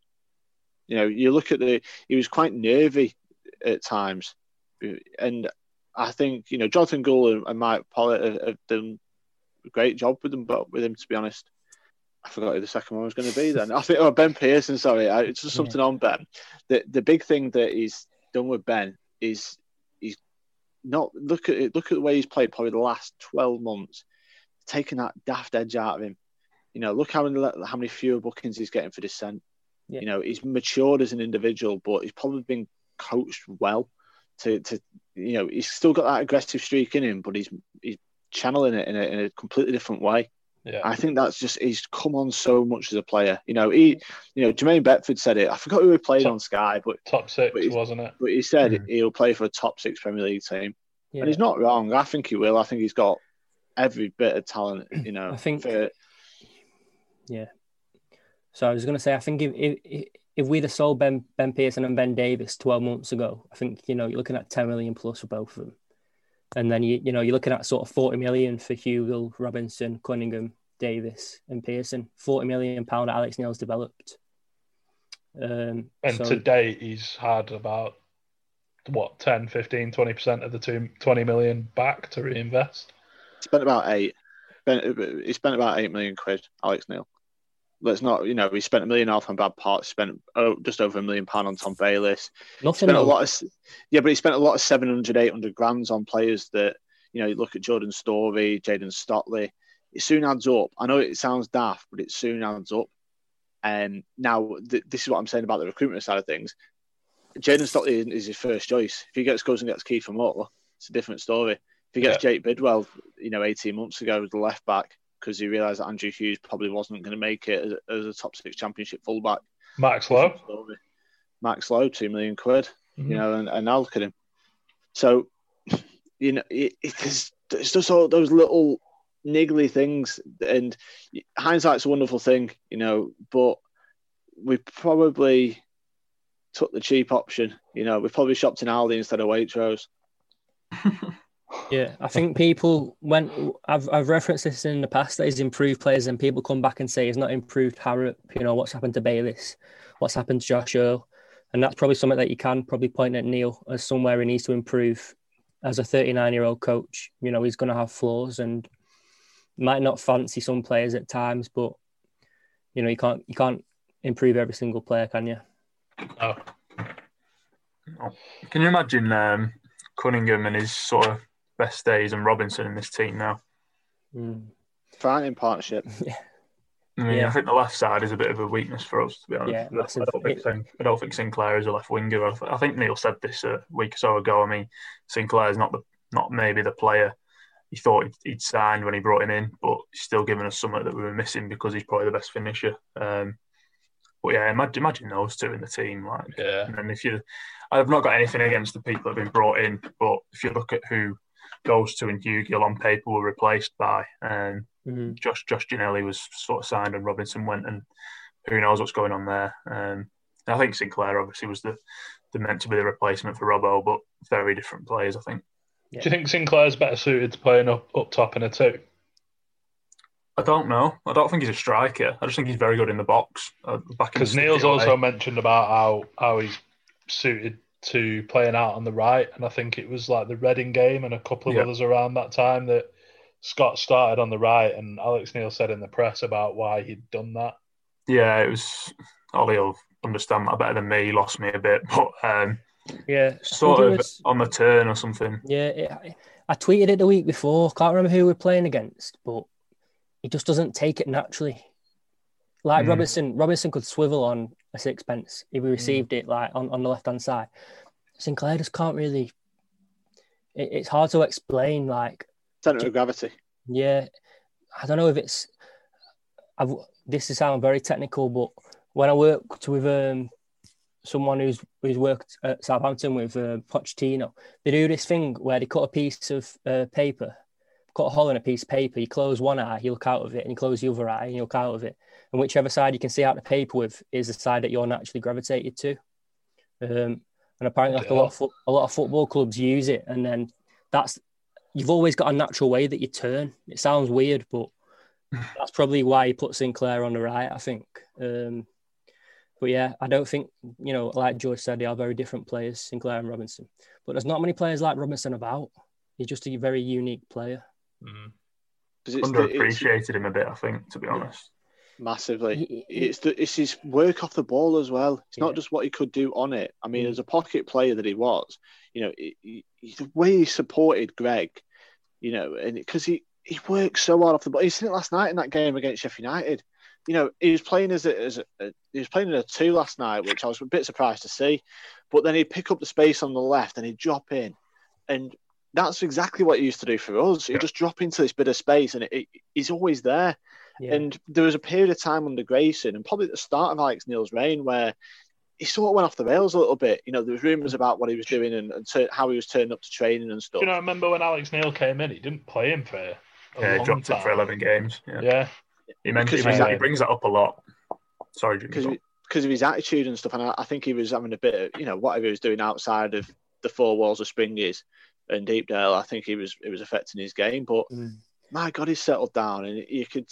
You know, you look at the, he was quite nervy at times. And I think, you know, Jonathan Gould and, and Mike Pollitt have, have done a great job with them, but with him, to be honest. I forgot who the second one was going to be then. I think, oh, Ben Pearson, sorry. I, it's just something on Ben. The, the big thing that he's done with Ben is he's not, look at it, look at the way he's played probably the last 12 months, taking that daft edge out of him. You know, look how many how many fewer bookings he's getting for dissent. Yeah. You know, he's matured as an individual, but he's probably been coached well to to you know he's still got that aggressive streak in him, but he's he's channeling it in a, in a completely different way. Yeah. I think that's just he's come on so much as a player. You know, he you know Jermaine Beckford said it. I forgot who he played Top- on Sky, but Top six, But he's- wasn't it? but he said Mhm. he'll play for a top six Premier League team, Yeah. and he's not wrong. I think he will. I think he's got every bit of talent. You know, I think- for, Yeah. So I was going to say, I think if, if if we'd have sold Ben Ben Pearson and Ben Davies 12 months ago, I think you know you're looking at 10 million plus for both of them, and then you you know you're looking at sort of 40 million for Hugill, Robinson, Cunningham, Davies, and Pearson. 40 million pound Alex Neil's developed. Um, And so, to date, he's had about what 10, 15, 20 percent of the two, 20 million back to reinvest. spent about eight. Spent, he spent about eight million quid. Alex Neil. Let's not, you know, he spent a million off on Brad Potts. Spent oh, just over a million pound on Tom Bayliss. nothing. spent a lot of yeah, but he spent a lot of 700, 800 grands on players that you know. You look at Jordan Storey, Jayden Stockley. It soon adds up. I know it sounds daft, but it soon adds up. And now th- this is what I'm saying about the recruitment side of things. Jayden Stockley is- is his first choice. If he gets goes and gets Kiefer Moore, it's a different story. If he gets Jake Bidwell, you know, 18 months ago as the left back because he realised that Andrew Hughes probably wasn't going to make it as, as a top six championship fullback. Max Lowe. Max Lowe, two million quid Mhm. you know, and, and now look at him. So, you know, it, it's, it's just all those little niggly things, and hindsight's a wonderful thing, you know, but we probably took the cheap option. You know, we probably shopped in Aldi instead of Waitrose. Yeah, I think people when I've I've referenced this in the past that he's improved players, and people come back and say he's not improved Harrop. You know what's happened to Bayliss, what's happened to Josh Earl, and that's probably something that you can probably point at Neil as somewhere he needs to improve. As a 39 year old coach, you know he's going to have flaws and might not fancy some players at times, but you know you can't you can't improve every single player, can you? Oh, Can you imagine um, Cunningham and his sort of best days and Robinson in this team now? Mm. Frightening partnership. I mean, Yeah. I think the left side is a bit of a weakness for us, to be honest. Yeah, I massive. don't, think, Sin- I don't think Sinclair is a left winger. I think Neil said this a week or so ago. I mean, Sinclair's not the not maybe the player he thought he'd, he'd signed when he brought him in, but he's still giving us something that we were missing because he's probably the best finisher. Um, but yeah, imagine, imagine those two in the team. Like, yeah. and if you, I've not got anything against the people that have been brought in, but if you look at who goes to and Hugill on paper were replaced by, um, Mhm. Josh Josh Ginnelly was sort of signed and Robinson went, and who knows what's going on there. Um, I think Sinclair obviously was the, the meant to be the replacement for Robbo, but very different players, I think. Do you think Sinclair's better suited to playing up, up top in a two? I don't know. I don't think he's a striker. I just think he's very good in the box. Uh, Because Neil's also mentioned about how how he's suited to playing out on the right, and I think it was like the Reading game and a couple of Yeah. others around that time that Scott started on the right, and Alex Neil said in the press about why he'd done that. Yeah, it was. Ollie will understand that better than me. He lost me a bit, but um, Yeah, sort of was- on the turn or something. Yeah, it, I tweeted it the week before. Can't remember who we're playing against, but he just doesn't take it naturally. Like Mm. Robinson, Robinson could swivel on a sixpence if he received it like on, on the left hand side. Sinclair just can't really. It, it's hard to explain. Like, Centre of gravity. yeah, I don't know if it's. I've, this is sound very technical, but when I worked with um, someone who's who's worked at Southampton with uh, Pochettino, they do this thing where they cut a piece of uh, paper, cut a hole in a piece of paper. You close one eye, you look out of it, and you close the other eye, and you look out of it. And whichever side you can see out the paper with is the side that you're naturally gravitated to. Um, and apparently, like a lot of fo- a lot of football clubs use it, and then that's you've always got a natural way that you turn. It sounds weird, but that's probably why he put Sinclair on the right, I think. Um, but yeah, I don't think, you know, like George said, they are very different players, Sinclair and Robinson. But there's not many players like Robinson about. He's just a very unique player. Mm. 'Cause it's the- it's Underappreciated him a bit, I think, to be honest. massively. He- he- It's the, it's his work off the ball as well. It's Yeah. not just what he could do on it. I mean, Mm. as a pocket player that he was, you know, he, he, the way he supported Greg, you know, and because he he worked so hard off the ball. You seen it last night in that game against Sheffield United. You know, he was playing as a, as a, he was playing in a two last night, which I was a bit surprised to see. But then he'd pick up the space on the left and he'd drop in, and that's exactly what he used to do for us. He'd Yeah. just drop into this bit of space, and it, it, he's always there. Yeah. And there was a period of time under Grayson, and probably at the start of Alex Neil's reign, where he sort of went off the rails a little bit. You know, there was rumours about what he was doing and, and tur- how he was turning up to training and stuff. Do stuff. you know? I remember when Alex Neil came in? He didn't play him for a Yeah, he long dropped time. it for 11 games. Yeah. Yeah, He, mentioned, he, brings he's- that, he brings that up a lot. Sorry, Jimmy. because because of his attitude and stuff. And I, I think he was having a bit of, you know, whatever he was doing outside of the four walls of Springies and Deepdale, I think he was it was affecting his game. But Mm. my God, he's settled down, and you could.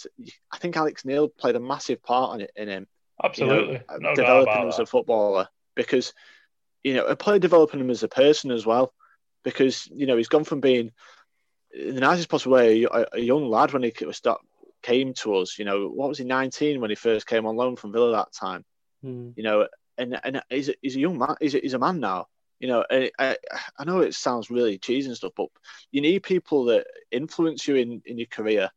I think Alex Neil played a massive part in it in him. absolutely. you know, no doubt developing about him as a footballer because you know, a player developing him as a person as well. Because you know, he's gone from being in the nicest possible way a, a young lad when he start, came to us. You know, what was he, nineteen when he first came on loan from Villa that time? Mm. You know, and and he's a, he's a young man. He's a, he's a man now. You know, and I I know it sounds really cheesy and stuff, but you need people that influence you in in your career.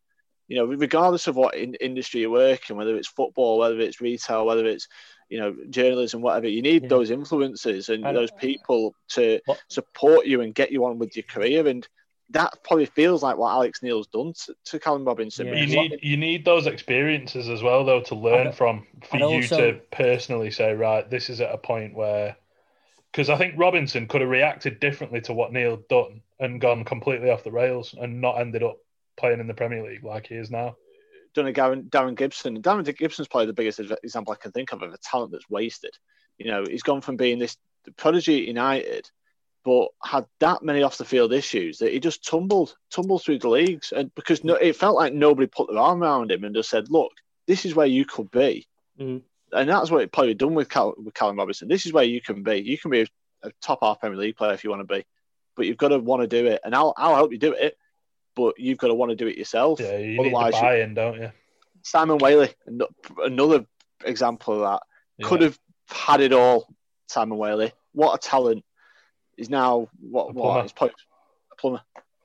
You know, regardless of what in, industry you work in, whether it's football, whether it's retail, whether it's you know journalism, whatever. You need Yeah. those influences and I- those people to What- support you and get you on with your career. And that probably feels like what Alex Neil's done to, to Callum Robinson. Yeah. You because need you need those experiences as well, though, to learn from for you also- to personally say, right, this is at a point where, because I think Robinson could have reacted differently to what Neil done and gone completely off the rails and not ended up playing in the Premier League like he is now. done a Darren, Darren Gibson. Darren Gibson's probably the biggest example I can think of of a talent that's wasted. You know, he's gone from being this prodigy at United, but had that many off the field issues that he just tumbled, tumbled through the leagues, and because no, it felt like nobody put their arm around him and just said, "Look, this is where you could be," Mm. And that's what it probably done with Cal, with Callum Robinson. This is where you can be. You can be a, a top half Premier League player if you want to be, but you've got to want to do it, and I'll I'll help you do it. But you've got to want to do it yourself. Yeah, you need Otherwise, the you- buy-in, don't you? Simon Whaley, another example of that. Yeah. Could have had it all. Simon Whaley, what a talent! He's now what? A What? plumber. He's probably a plumber.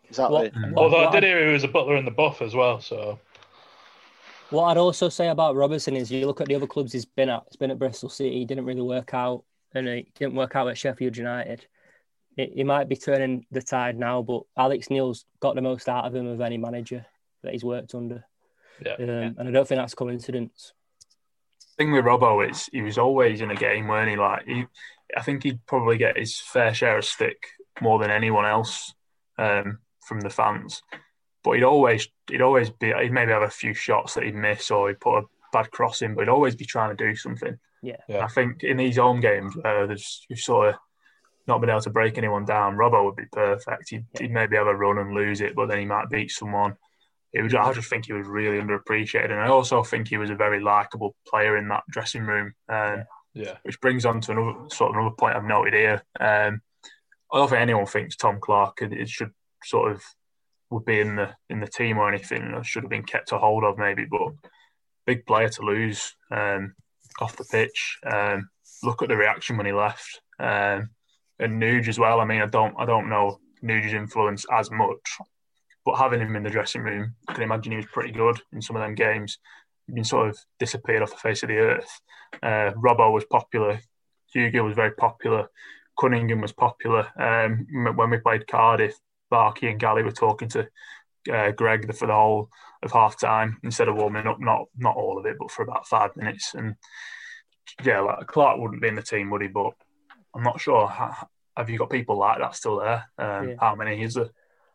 Exactly. What, Mm. what- Although I what did I'd- hear he was a butler in the buff as well, so What I'd also say about Robertson is you look at the other clubs he's been at. He's been at Bristol City. He didn't really work out, and he didn't work out at Sheffield United. He, he might be turning the tide now, but Alex Neil's got the most out of him of any manager that he's worked under. Yeah. Um, And I don't think that's coincidence. thing with Robbo is he was always in a game, weren't he? Like he, I think he'd probably get his fair share of stick more than anyone else um, from the fans. But he'd always he'd always be he'd maybe have a few shots that he'd miss or he'd put a bad cross in, but he'd always be trying to do something. Yeah. Yeah. I think in these home games where there's you sort of not been able to break anyone down. Robbo would be perfect. He'd, he'd, maybe have a run and lose it, but then he might beat someone. It would, I just think he was really underappreciated, and I also think he was a very likable player in that dressing room. Um, yeah. Which brings on to another sort of another point I've noted here. Um, I don't think anyone thinks Tom Clarke it should sort of would be in the in the team or anything. Or should have been kept a hold of maybe, but big player to lose um, off the pitch. Um, look at the reaction when he left, um, and Nuge as well. I mean, I don't I don't know Nuge's influence as much, but having him in the dressing room, I can imagine he was pretty good in some of them games. He'd been sort of disappeared off the face of the earth. Uh, Robbo was popular. Hugo was very popular. Cunningham was popular. Um, when we played Cardiff, Barkey and Galley were talking to uh, Greg for the whole of half time instead of warming up. Not not all of it, but for about five minutes. And yeah, like Clarke wouldn't be in the team, would he? But I'm not sure. Have you got people like that still there? Um, yeah. How many is there?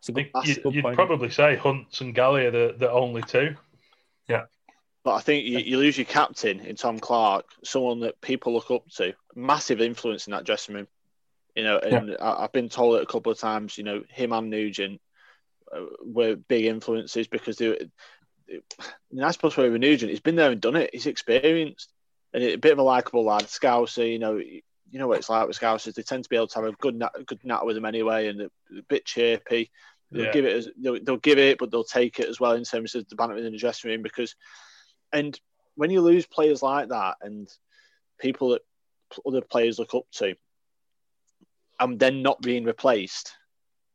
You, would probably say Hunts and Galley are the, the only two. Yeah. But I think you, you, lose your captain in Tom Clarke, someone that people look up to, massive influence in that dressing room. You know, and yeah. I, have been told it a couple of times. You know, him and Nugent uh, were big influences because they. Were, the nice part with Nugent, he's been there and done it. He's experienced, and a bit of a likable lad, Scouser. You know, you know what it's like with Scousers. They tend to be able to have a good nat, good nat with them anyway, and a, a bit chirpy. They'll yeah. give it, as, they'll, they'll, give it, but they'll take it as well in terms of the banter within the dressing room. Because, and when you lose players like that, and people that other players look up to, and then not being replaced,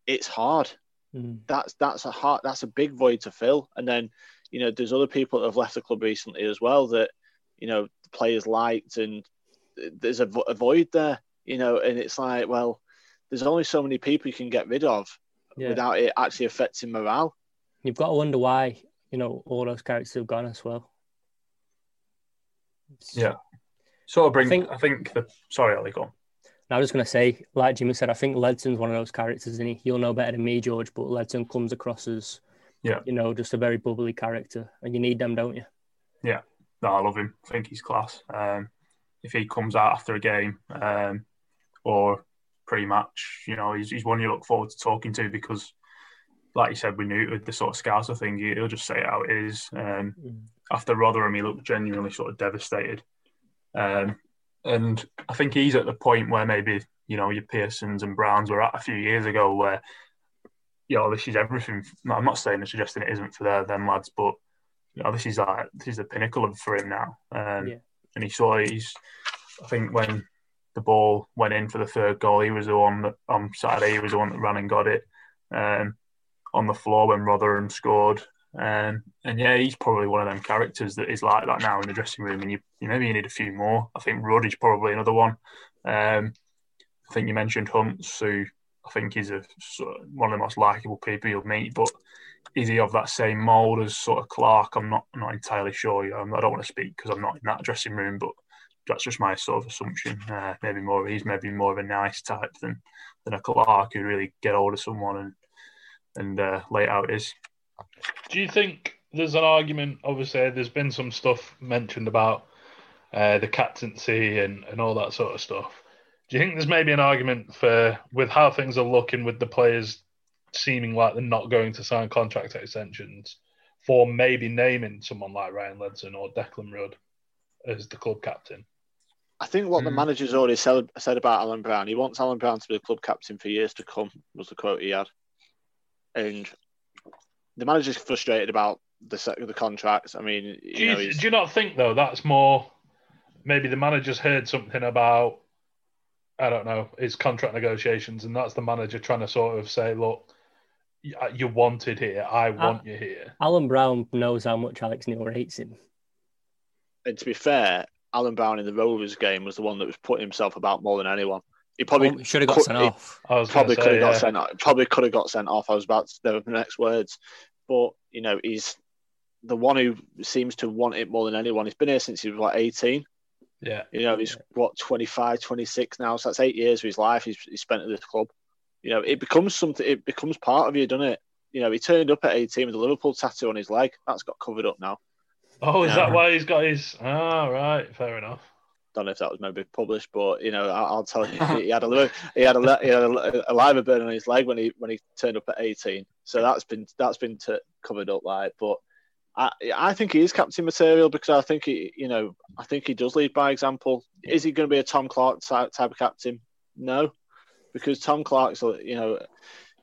it's hard. Mm. That's that's a hard that's a big void to fill. And then, you know, there's other people that have left the club recently as well that, you know, the players liked and there's a, a void there, you know, and it's like, well, there's only so many people you can get rid of yeah. without it actually affecting morale. You've got to wonder why, you know, all those characters have gone as well. Yeah. Sort of bring, I think, I think the, sorry, Ali, go on. I was just going to say, like Jimmy said, I think Ledson's one of those characters, and he? You'll know better than me, George, but Ledson comes across as, yeah, you know, just a very bubbly character, and you need them, don't you? Yeah, no, I love him. I think he's class. Um, if he comes out after a game um, or pre-match, you know, he's, he's one you look forward to talking to because, like you said, we knew with the sort of Scouser thing, he'll just say how it is. Um, mm. After Rotherham, he looked genuinely sort of devastated. Um, and I think he's at the point where maybe, you know, your Pearsons and Brownes were at a few years ago where, you know, this is everything. I'm not saying or suggesting it isn't for their, them lads, but, you know, this is like, this is the pinnacle of, for him now. Um, yeah. And he saw, he's, I think when the ball went in for the third goal, he was the one that, on Saturday, he was the one that ran and got it um, on the floor when Rotherham scored. Um, and yeah, he's probably one of them characters that is like that now in the dressing room. And you, you maybe you need a few more. I think Rudd is probably another one. Um, I think you mentioned Hunts, who I think is a one of the most likable people you'll meet. But is he of that same mould as sort of Clarke? I'm not I'm not entirely sure. I don't want to speak because I'm not in that dressing room, but that's just my sort of assumption. Uh, maybe more he's maybe more of a nice type than than a Clarke who really get hold of someone and and uh, lay out his. Do you think there's an argument? Obviously, there's been some stuff mentioned about uh, the captaincy and, and all that sort of stuff. Do you think there's maybe an argument for with how things are looking with the players seeming like they're not going to sign contract extensions for maybe naming someone like Ryan Ledson or Declan Rudd as the club captain? I think what mm. the hmm. manager's already said, said about Alan Browne, he wants Alan Browne to be the club captain for years to come, was the quote he had. And the manager's frustrated about the the contracts. I mean, you do, you, know, do you not think though that's more maybe the manager's heard something about I don't know his contract negotiations, and that's the manager trying to sort of say, look, uh, you're wanted here. I want you here. Alan Browne knows how much Alex Neil hates him. And to be fair, Alan Browne in the Rovers game was the one that was putting himself about more than anyone. He probably oh, should have got could, sent off. Probably could have got sent off. Probably could have got sent off. I was about to the next words, but you know he's the one who seems to want it more than anyone. He's been here since he was like 18. Yeah. You know, he's what 25, 26 now. So that's eight years of his life he's, he's spent at this club. You know, it becomes something. It becomes part of you, doesn't it? You know, he turned up at 18 with a Liverpool tattoo on his leg. That's got covered up now. Oh, is that why he's got his? Ah, oh, right, fair enough. Don't know if that was maybe published, but you know, I, will tell you, he had a he had a, he had a, a Liver bird on his leg when he when he turned up at 18. So that's been that's been t- covered up, like. But I I think he is captain material because I think he you know I think he does lead by example. Is he going to be a Tom Clarke type, type of captain? No, because Tom Clarke's you know.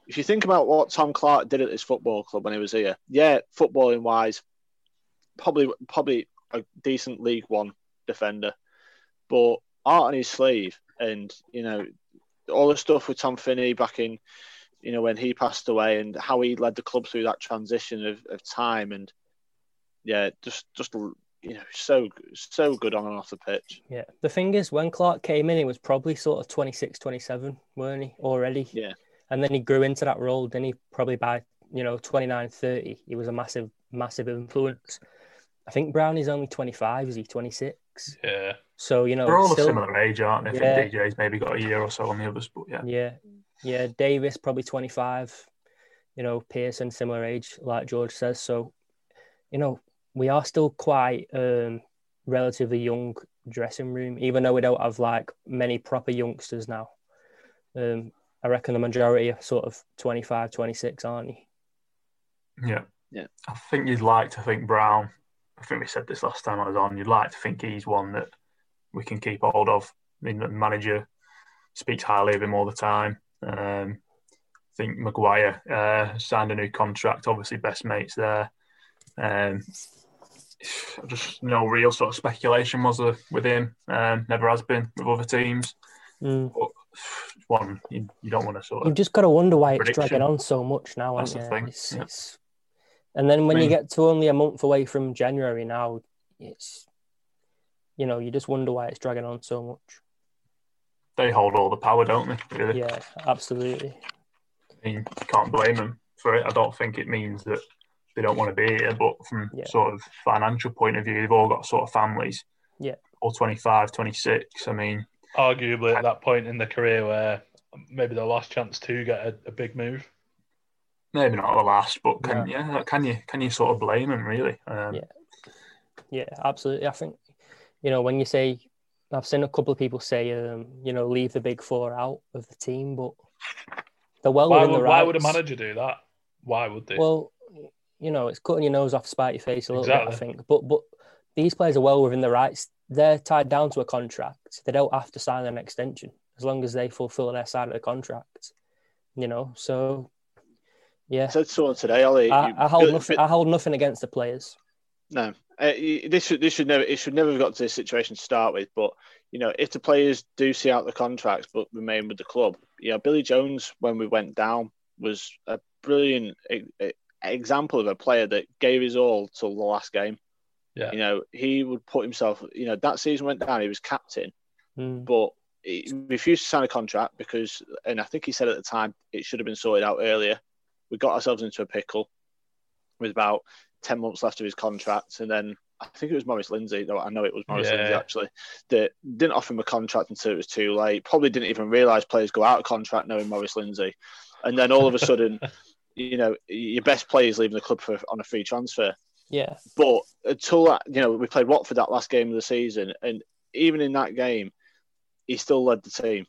If you think about what Tom Clarke did at this football club when he was here, yeah, footballing wise, probably probably a decent League One defender but art on his sleeve, and you know all the stuff with Tom Finney back in, you know, when he passed away, and how he led the club through that transition of, of time, and yeah, just just you know, so so good on and off the pitch. Yeah, the thing is, when Clarke came in, he was probably sort of 26, 27, weren't he already? Yeah, and then he grew into that role. Then he probably by you know 29, 30, he was a massive massive influence. I think Browne is only 25. Is he 26? Yeah. So you know, they're all still, a similar age, aren't they? I yeah. think DJ's maybe got a year or so on the others, but yeah. Yeah, yeah. Davies probably twenty five. You know, Pearson similar age, like George says. So, you know, we are still quite um, relatively young dressing room, even though we don't have like many proper youngsters now. Um, I reckon the majority are sort of 25, 26, aren't you? Yeah. Yeah. I think you'd like to think Browne I think we said this last time I was on. You'd like to think he's one that we can keep hold of. I mean, the manager speaks highly of him all the time. Um, I think Maguire uh, signed a new contract. Obviously, best mates there. Um, just no real sort of speculation was there with him. Um, never has been with other teams. Mm. But one, you, you don't want to sort of. You've just got to wonder why prediction. it's dragging on so much now. That's the thing. It's, yeah. it's, and then when I you get to only a month away from January now, it's you know you just wonder why it's dragging on so much. They hold all the power, don't they? Really? Yeah, absolutely. I mean, you can't blame them for it. I don't think it means that they don't want to be here, but from Yeah. sort of financial point of view, they've all got sort of families. Yeah. Or 25, 26. I mean, Arguably at that point in the career where maybe the last chance to get a, a big move. Maybe not the last, but can yeah, can you can you sort of blame him really? Um, Yeah. Yeah, absolutely. I think you know when you say I've seen a couple of people say um, you know leave the big four out of the team, but they're well Why within would, the why would a manager do that? Why would they? Well, you know, it's cutting your nose off, spite your face a little bit. I think, but but these players are well within their rights. They're tied down to a contract. They don't have to sign an extension as long as they fulfil their side of the contract. You know, so yeah, I said to someone today, Ollie. I, you- I hold Bill- nothing. I hold nothing against the players. No, uh, this should this should never it should never have got to this situation to start with. But you know, if the players do see out the contracts but remain with the club, you know, Billy Jones when we went down was a brilliant example of a player that gave his all till the last game. Yeah. You know, he would put himself. You know, that season went down. He was captain, Mm. but he refused to sign a contract because, and I think he said at the time it should have been sorted out earlier. We got ourselves into a pickle with about 10 months left of his contract. And then I think it was Maurice Lindsay, though I know it was Maurice Yeah. Lindsay actually, that didn't offer him a contract until it was too late. Probably didn't even realise players go out of contract knowing Maurice Lindsay. And then all of a sudden, you know, your best player is leaving the club for, on a free transfer. Yeah, But until that, you know, we played Watford that last game of the season, and even in that game, he still led the team,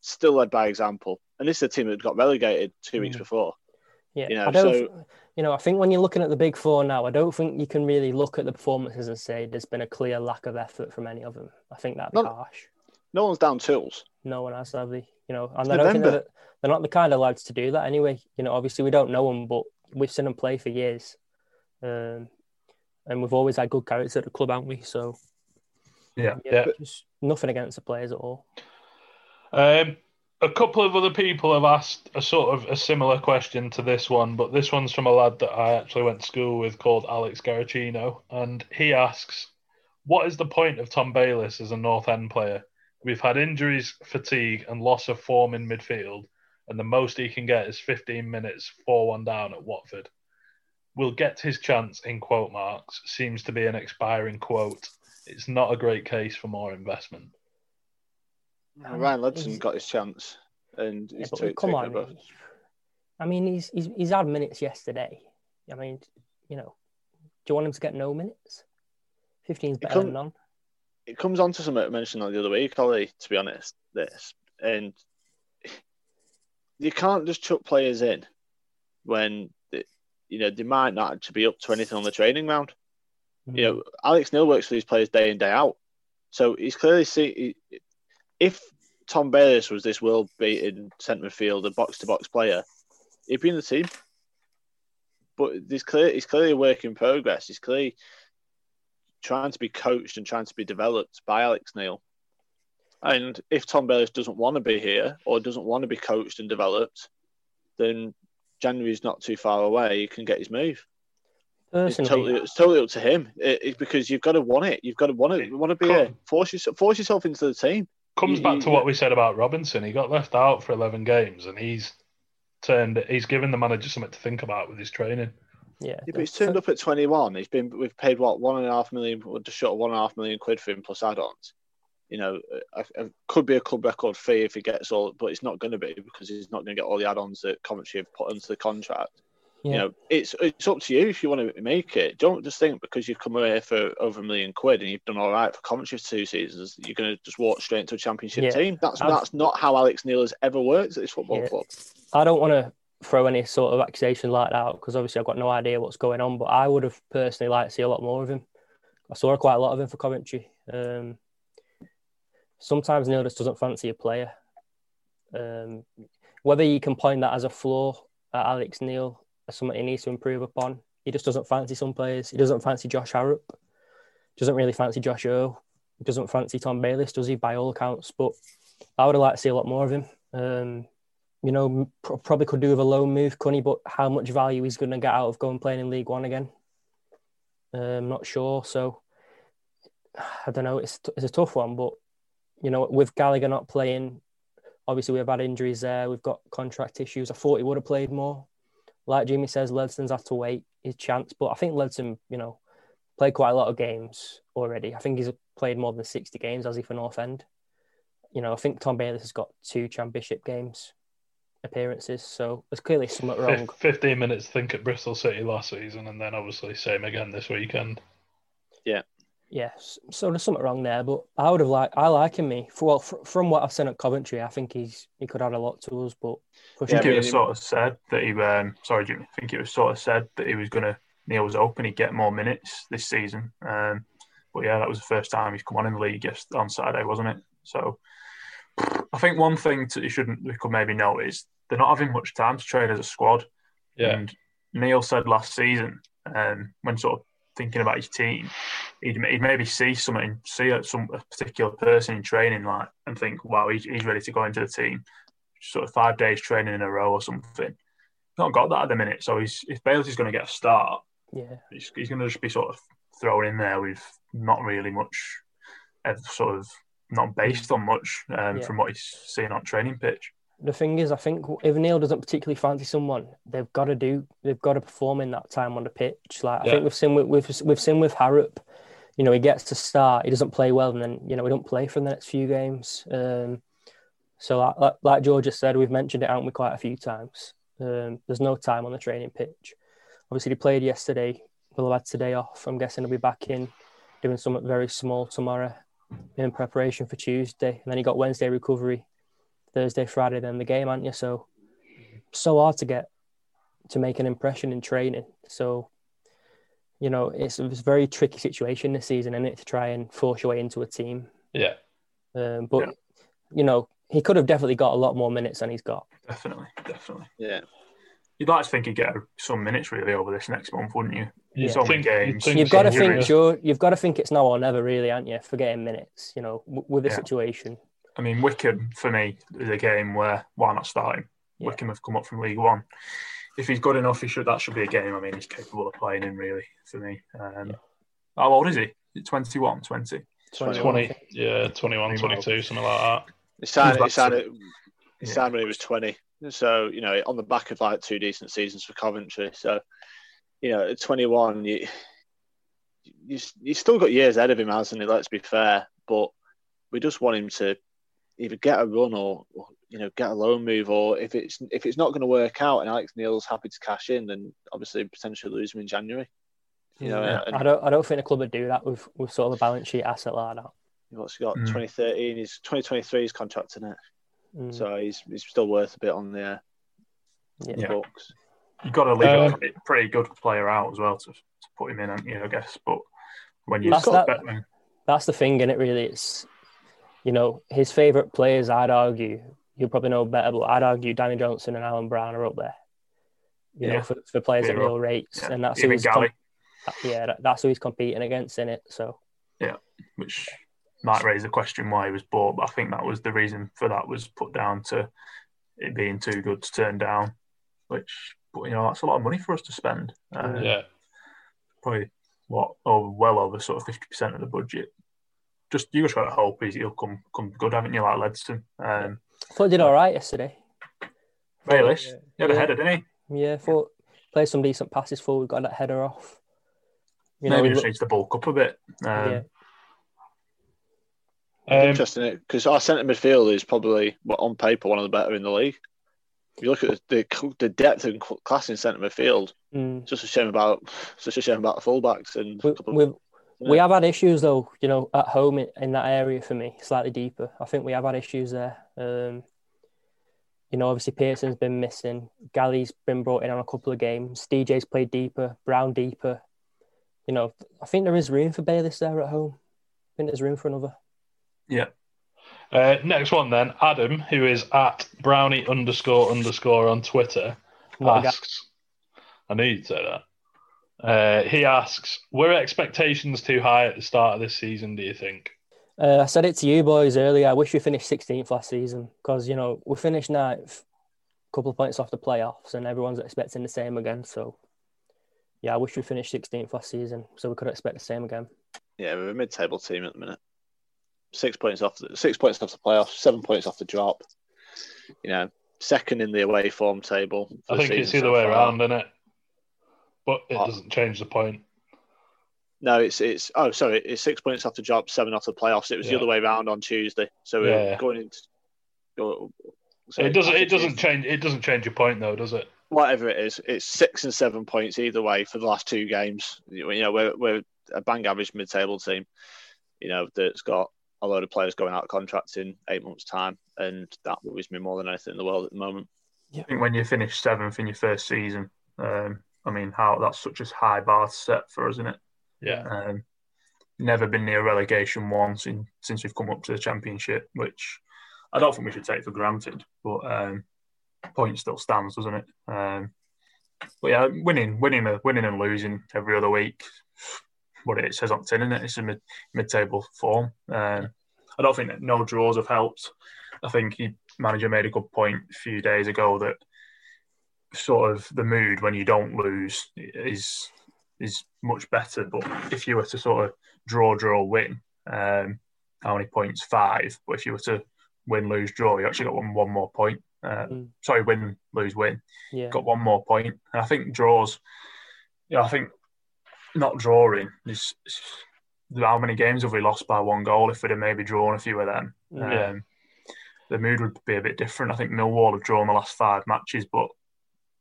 still led by example. And this is a team that got relegated two weeks Mm. before. Yeah. You know, I don't. so- you know, I think when you're looking at the big four now, I don't think you can really look at the performances and say there's been a clear lack of effort from any of them. I think that'd be No. harsh. No one's down tools. No one has, have they? You know, and I don't think November. they're, they're not the kind of lads to do that anyway. You know, obviously we don't know them, but we've seen them play for years, um, and we've always had good characters at the club, haven't we? So Yeah. Yeah. just nothing against the players at all. Um, a couple of other people have asked a sort of a similar question to this one, but this one's from a lad that I actually went to school with called Alex Garacino, and he asks, "What is the point of Tom Bayliss as a North End player? We've had injuries, fatigue, and loss of form in midfield, and the most he can get is 15 minutes, 4-1 down at Watford. We'll get his chance in quote marks. Seems to be an expiring quote. It's not a great case for more investment." Um, Ryan Ledson got his chance, and Yeah, tweet- come on, I mean, he's, he's he's had minutes yesterday. I mean, you know, do you want him to get no minutes? 15's better than none. it comes on to something I mentioned the other week, Ollie, to be honest, this. And you can't just chuck players in when, you know, they might not actually be up to anything on the training ground. Mm-hmm. You know, Alex Neil works for these players day in, day out. So he's clearly see if Tom Bayliss was this world beating centre midfielder, box to box player, he'd be in the team. But there's clear he's clearly a work in progress. He's clearly trying to be coached and trying to be developed by Alex Neil. And if Tom Bayliss doesn't want to be here or doesn't want to be coached and developed, then January's not too far away. He can get his move. It's totally, it's totally up to him. It, it's because you've got to want it. You've got to want it. Want to be here. Force yourself, force yourself into the team. Comes you, back you, to what we said about Robinson. He got left out for eleven games, and he's turned. He's given the manager something to think about with his training. Yeah, yeah but he's turned up at 21. He's been we've paid what one and a half million, just short of one and a half million quid for him plus add-ons. You know, it could be a club record fee if he gets all, but it's not going to be because he's not going to get all the add-ons that Coventry have put into the contract. Yeah. You know, it's it's up to you if you want to make it. Don't just think because you've come away for over a million quid and you've done all right for Coventry for two seasons, you're going to just walk straight into a championship yeah. team. That's I've, that's not how Alex Neil has ever worked at this football yeah. club. I don't want to throw any sort of accusation like that out because obviously I've got no idea what's going on. But I would have personally liked to see a lot more of him. I saw quite a lot of him for Coventry. Um, sometimes Neil just doesn't fancy a player. Um, whether you can point that as a flaw at Alex Neil something he needs to improve upon. He just doesn't fancy some players. He doesn't fancy Josh Harrop. Doesn't really fancy Josh Earl. Doesn't fancy Tom Bayliss, does he? By all accounts, but I would have liked to see a lot more of him. Um, you know, probably could do with a loan move, Cunny, but how much value he's going to get out of going playing in League One again? I'm um, not sure. So I don't know. It's it's a tough one, but you know, with Gallagher not playing, obviously we've had injuries there. We've got contract issues. I thought he would have played more like Jimmy says, Ledson's had to wait his chance. But I think Ledson, you know, played quite a lot of games already. I think he's played more than 60 games, has he, for North End? You know, I think Tom Bayliss has got two championship games appearances. So there's clearly something wrong. 15 minutes, think, at Bristol City last season, and then obviously same again this weekend. Yeah. Yes, so there's something wrong there, but I would have liked. I like him. Me, for, well, from what I've seen at Coventry, I think he's he could add a lot to us. But I think it was sort of said that he. Um, sorry, Jimmy. I think it was sort of said that he was going to. Neil was hoping he'd get more minutes this season. Um, but yeah, that was the first time he's come on in the league just on Saturday, wasn't it? So I think one thing to, you shouldn't we could maybe know is they're not having much time to train as a squad. Yeah. And Neil said last season, um, when sort of thinking about his team, he'd, he'd maybe see something, see a, some a particular person in training, like, and think, wow, he's, he's ready to go into the team. Sort of five days training in a row or something. He's not got that at the minute, so he's, if Bayliss is going to get a start, yeah, he's, he's going to just be sort of thrown in there with not really much, sort of not based on much um, yeah. from what he's seen on training pitch the thing is, I think if Neil doesn't particularly fancy someone, they've got to do, they've got to perform in that time on the pitch. Like yeah. I think we've seen with we've, we've seen with Harrop, you know, he gets to start, he doesn't play well, and then you know we don't play for the next few games. Um, so like, like George just said, we've mentioned it, haven't we, quite a few times. Um, there's no time on the training pitch. Obviously, he played yesterday. We'll have had today off. I'm guessing he'll be back in doing something very small tomorrow in preparation for Tuesday, and then he got Wednesday recovery Thursday, Friday, then the game, aren't you? So so hard to get to make an impression in training. So you know, it's, it's a very tricky situation this season, isn't it, to try and force your way into a team. Yeah. Um, but yeah. you know, he could have definitely got a lot more minutes than he's got. Definitely, definitely. Yeah. You'd like to think he'd get some minutes really over this next month, wouldn't you? Yeah. So many games. You've got to think, Joe. You've got to think it's now or never, really, aren't you? For getting minutes, you know, with the yeah. situation. I mean, Wycombe for me is a game where why not start him? Yeah. Wycombe have come up from League One. If he's good enough, he should. That should be a game. I mean, he's capable of playing in really for me. Um, yeah. How old is he? 21, 20? 20, yeah, 21, 22, something like that. He signed, he signed, it, he signed when he was 20. So, you know, on the back of like two decent seasons for Coventry. So, you know, at 21, you, you, you still got years ahead of him, hasn't he? Let's be fair. But we just want him to either get a run or, or, you know get a loan move, or if it's if it's not going to work out and Alex Neil's happy to cash in, then obviously potentially lose him in January. You know, yeah. and, I don't I don't think the club would do that with with sort of a balance sheet asset like that. What's he got? Mm. 2013. He's 2023. He's contracting it, Mm, so he's he's still worth a bit on the uh, yeah. Yeah. books. You've got to leave Um, a pretty, pretty good player out as well to, to put him in, haven't you, I guess. But when you That's got that- better, That's the thing, in it really. It's you know his favourite players. I'd argue you'll probably know better, but I'd argue Danny Johnson and Alan Browne are up there. You Yeah. know, for, for players at real rates, Yeah. and that's who even he's Galley, com- yeah, that- that's who he's competing against in it. So yeah, which might raise the question why he was bought, but I think that was the reason for that was put down to it being too good to turn down, which, but you know, that's a lot of money for us to spend. Uh, Yeah. Probably what, over, well over sort of 50% of the budget. Just you just got to hope he's, he'll come come good, haven't you, like Ledson? Um, I thought he did all right yesterday. Bayliss, he had a header, didn't he? Yeah, thought played some decent passes forward, got that header off. You know, Maybe he just look- needs to bulk up a bit. Um, yeah, Um, Interesting, because our centre midfield is probably well, on paper one of the better in the league. If you look at the the, the depth and class in centre midfield, Mm. it's just a shame about it's just a shame about the fullbacks and we, a couple of- we've we have had issues though. You know, at home in, in that area for me, slightly deeper. I think we have had issues there. Um, you know, obviously Pearson's been missing. Galley's been brought in on a couple of games. DJ's played deeper. Browne deeper. You know, I think there is room for Bayliss there at home. I think there's room for another. yeah. Uh, next one then, Adam, who is at brownie underscore underscore on Twitter, What asks. I knew you'd say that. Uh, he asks, were expectations too high at the start of this season? Do you think? Uh, I said it to you boys earlier. I wish we finished 16th last season because you know we finished ninth, a couple of points off the playoffs, and everyone's expecting the same again. So, yeah, I wish we finished 16th last season so we could expect the same again. yeah, we're a mid-table team at the minute. Six points off the six points off the playoffs, seven points off the drop. You know, second in the away form table. I think it's the other so way far. around, isn't it? But it Oh. doesn't change the point. No, it's it's oh sorry, it's six points off the drop, seven off the playoffs. It was Yeah. the other way around on Tuesday. So we're Yeah. going into go, it doesn't. It doesn't Tuesday. change. It doesn't change your point, though, does it? whatever it is, it's six and seven points either way for the last two games. You know, we're we're a bang average mid-table team. You know, that's got a load of players going out of contracts in eight months' time, and that worries me more than anything in the world at the moment. I think when you finish seventh in your first season, um, I mean, how that's such a high bar set for us, isn't it? Yeah. Um, never been near relegation once in, since we've come up to the championship, which I don't think we should take for granted. But um, point still stands, doesn't it? Um, but yeah, winning, winning, winning and losing every other week, what it says on tin, isn't it? It's a mid, mid-table form. Um, I don't think that no draws have helped. I think he manager made a good point a few days ago that sort of the mood when you don't lose is is much better. But if you were to sort of draw, draw, win, um, how many points? Five. But if you were to win, lose, draw, you actually got one one more point. Uh, Mm. Sorry, win, lose, win. Yeah, Got one more point. And I think draws. Yeah, I think not drawing is. How many games have we lost by one goal? If we'd have maybe drawn a few of them, um, the mood would be a bit different. I think Millwall have drawn the last five matches, but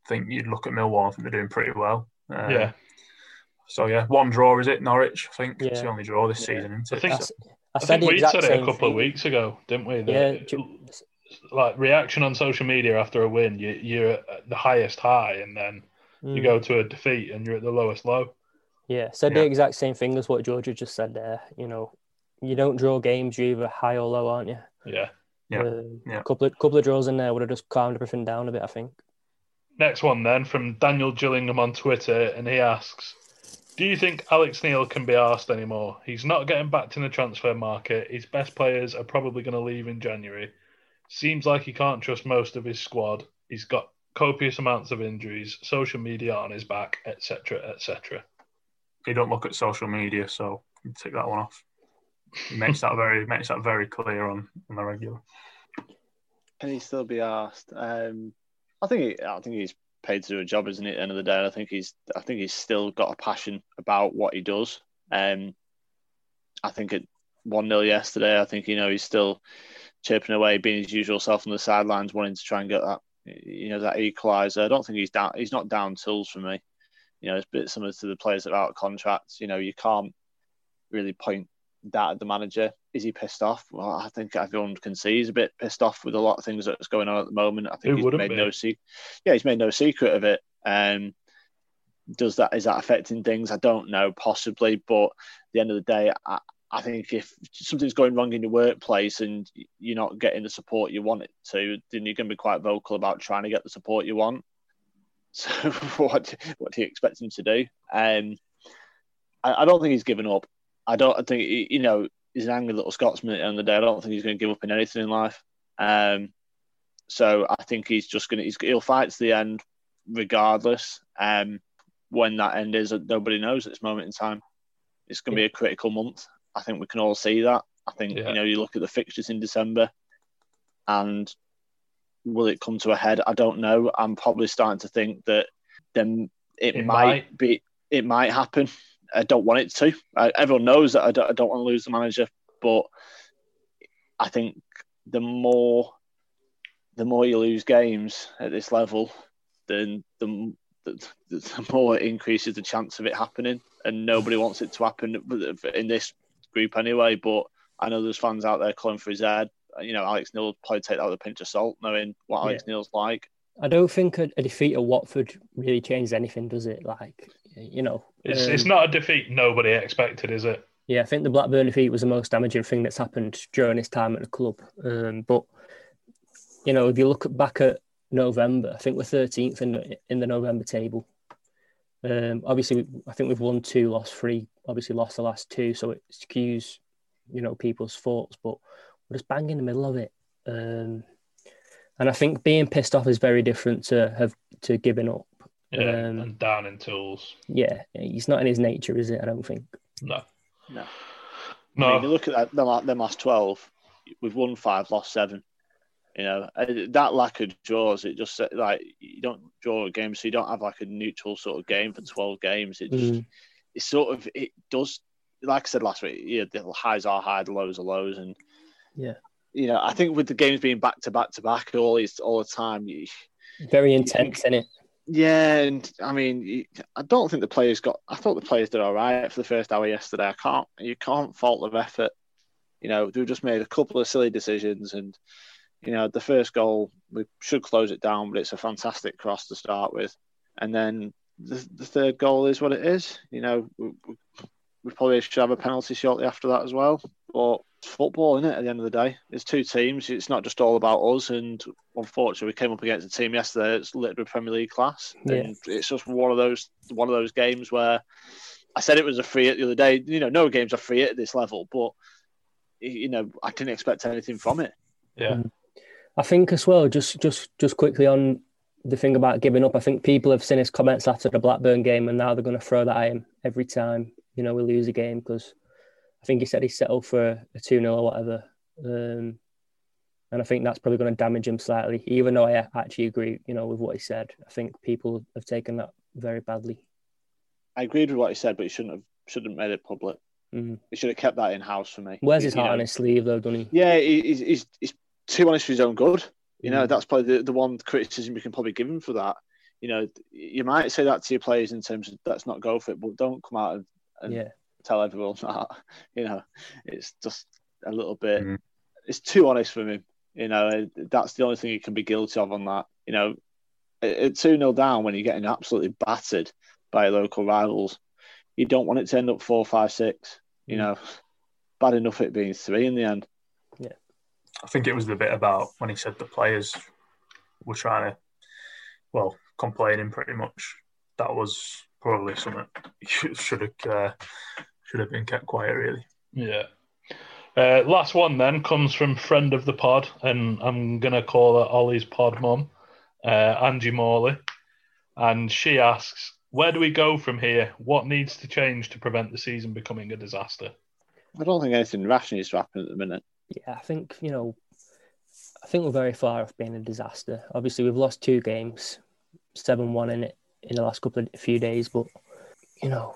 think you'd look at Millwall. I think they're doing pretty well. Um, Yeah. So yeah, one draw is it? Norwich. I think it's the only draw this Yeah. season, isn't I it? think- I, So- s- I I said think we said it a couple of weeks ago, didn't we? That Yeah, it- like reaction on social media after a win, you, you're at the highest high, and then you Mm. go to a defeat, and you're at the lowest low. Yeah, said Yeah. the exact same thing as what Georgia just said there. You know, you don't draw games, you're either high or low, aren't you? Yeah. Yeah, Um, yeah. Couple of couple of draws in there would have just calmed everything down a bit. I think. Next one then from Daniel Gillingham on Twitter, and he asks, "Do you think Alex Neil can be asked anymore? He's not getting back to the transfer market. His best players are probably going to leave in January. Seems like he can't trust most of his squad. He's got copious amounts of injuries, social media on his back, etc., etc." he don't look at social media, so take that one off. He makes that very makes that very clear on, on the regular. Can he still be asked? Um, I think he, I think he's paid to do a job, isn't he? At the end of the day, I think he's I think he's still got a passion about what he does. Um, I think at one 0 yesterday, I think you know he's still chirping away, being his usual self on the sidelines, wanting to try and get that you know that equaliser. I don't think he's down. He's not down tools for me. You know, it's a bit similar to the players that are out of contracts. You know, you can't really point that at the manager. Is he pissed off? Well, I think everyone can see he's a bit pissed off with a lot of things that's going on at the moment. I think Who he's made be? no secret. Yeah, he's made no secret of it. Um, does that is that affecting things? I don't know, possibly, but at the end of the day, I, I think if something's going wrong in your workplace and you're not getting the support you want it to, then you're going to be quite vocal about trying to get the support you want. So what what do you expect him to do? Um, I, I don't think he's given up. I don't I think you know he's an angry little Scotsman at the end of the day. I don't think he's going to give up in anything in life. Um, so I think he's just going to he'll fight to the end regardless. Um, when that end is, nobody knows at this moment in time. It's going to be a critical month. I think we can all see that. I think Yeah. you know you look at the fixtures in December, and will it come to a head? I don't know. I'm probably starting to think that then it, It might, might. be it might happen. I don't want it to. I, everyone knows that I don't, I don't want to lose the manager, but I think the more the more you lose games at this level, then the the, the more it increases the chance of it happening, and nobody wants it to happen in this group anyway. But I know there's fans out there calling for his head. You know, Alex Neil probably take that with a pinch of salt, knowing what Alex Neil's like. I don't think a, a defeat at Watford really changes anything, does it? Like, you know, It's um, it's not a defeat nobody expected, is it? Yeah, I think the Blackburn defeat was the most damaging thing that's happened during his time at the club. Um, but you know, if you look back at November, I think we're 13th in the, in the November table. Um, obviously, I think we've won two, lost three. Obviously, lost the last two, so it skews, you know, people's thoughts. But we're just bang in the middle of it. Um, and I think being pissed off is very different to have to giving up. Yeah, Um, and down in tools. Yeah, he's not in his nature, is it? I don't think. No, No. no. I mean, you look at that, them, la- them last 12, we've won five, lost seven. You know, uh, that lack of draws, it just like you don't draw a game, so you don't have like a neutral sort of game for 12 games. It just, Mm. it sort of, it does, like I said last week, yeah, the highs are high, the lows are lows. And, Yeah. you know, I think with the games being back to back to back all, these, all the time, you, Very intense, in it? Yeah, and I mean, I don't think the players got. I thought the players did all right for the first hour yesterday. I can't. You can't fault their effort. You know, they've just made a couple of silly decisions, and you know, the first goal we should close it down, but it's a fantastic cross to start with, and then the, the third goal is what it is. You know, we, we- probably should have a penalty shortly after that as well. But football, isn't it? At the end of the day, it's two teams. It's not just all about us. And unfortunately, we came up against a team yesterday that's literally Premier League class, Yeah. and it's just one of those one of those games where I said it was a free hit the other day. You know, no games are free at this level, but you know, I didn't expect anything from it. yeah, mm. I think as well, just just just quickly on the thing about giving up. I think people have seen his comments after the Blackburn game, and now they're going to throw that at him every time you know we lose a game because I think he said he settled for a two 0 or whatever, um, and I think that's probably going to damage him slightly. Even though I actually agree, you know, with what he said, I think people have taken that very badly. I agreed with what he said, but he shouldn't have shouldn't have made it public. Mhm. He should have kept that in house for me. Where's his heart know, on his sleeve though, doesn't he? Yeah, he's, he's, he's too honest for his own good. You know, Mm. that's probably the, the one criticism you can probably give him for that. You know, you might say that to your players in terms of let's not go for it, but don't come out and, and Yeah, tell everyone that. You know, it's just a little bit. Mm. It's too honest for him. You know, that's the only thing he can be guilty of on that. You know, at- at two 0 down when you're getting absolutely battered by local rivals, you don't want it to end up four, five, six. You Mm. know, bad enough it being three in the end. Yeah, I think it was the bit about when he said the players were trying to, well, complaining pretty much. That was probably something should should have uh, should have been kept quiet. Really, yeah. Uh, last one then comes from friend of the pod, and I'm gonna call her Ollie's pod mum, uh, Angie Morley, and she asks, "Where do we go from here? What needs to change to prevent the season becoming a disaster?" I don't think anything rash needs to happen at the minute. yeah. I think you know, I think we're very far off being a disaster. Obviously, we've lost two games, seven one in it in the last couple of few days, but you know,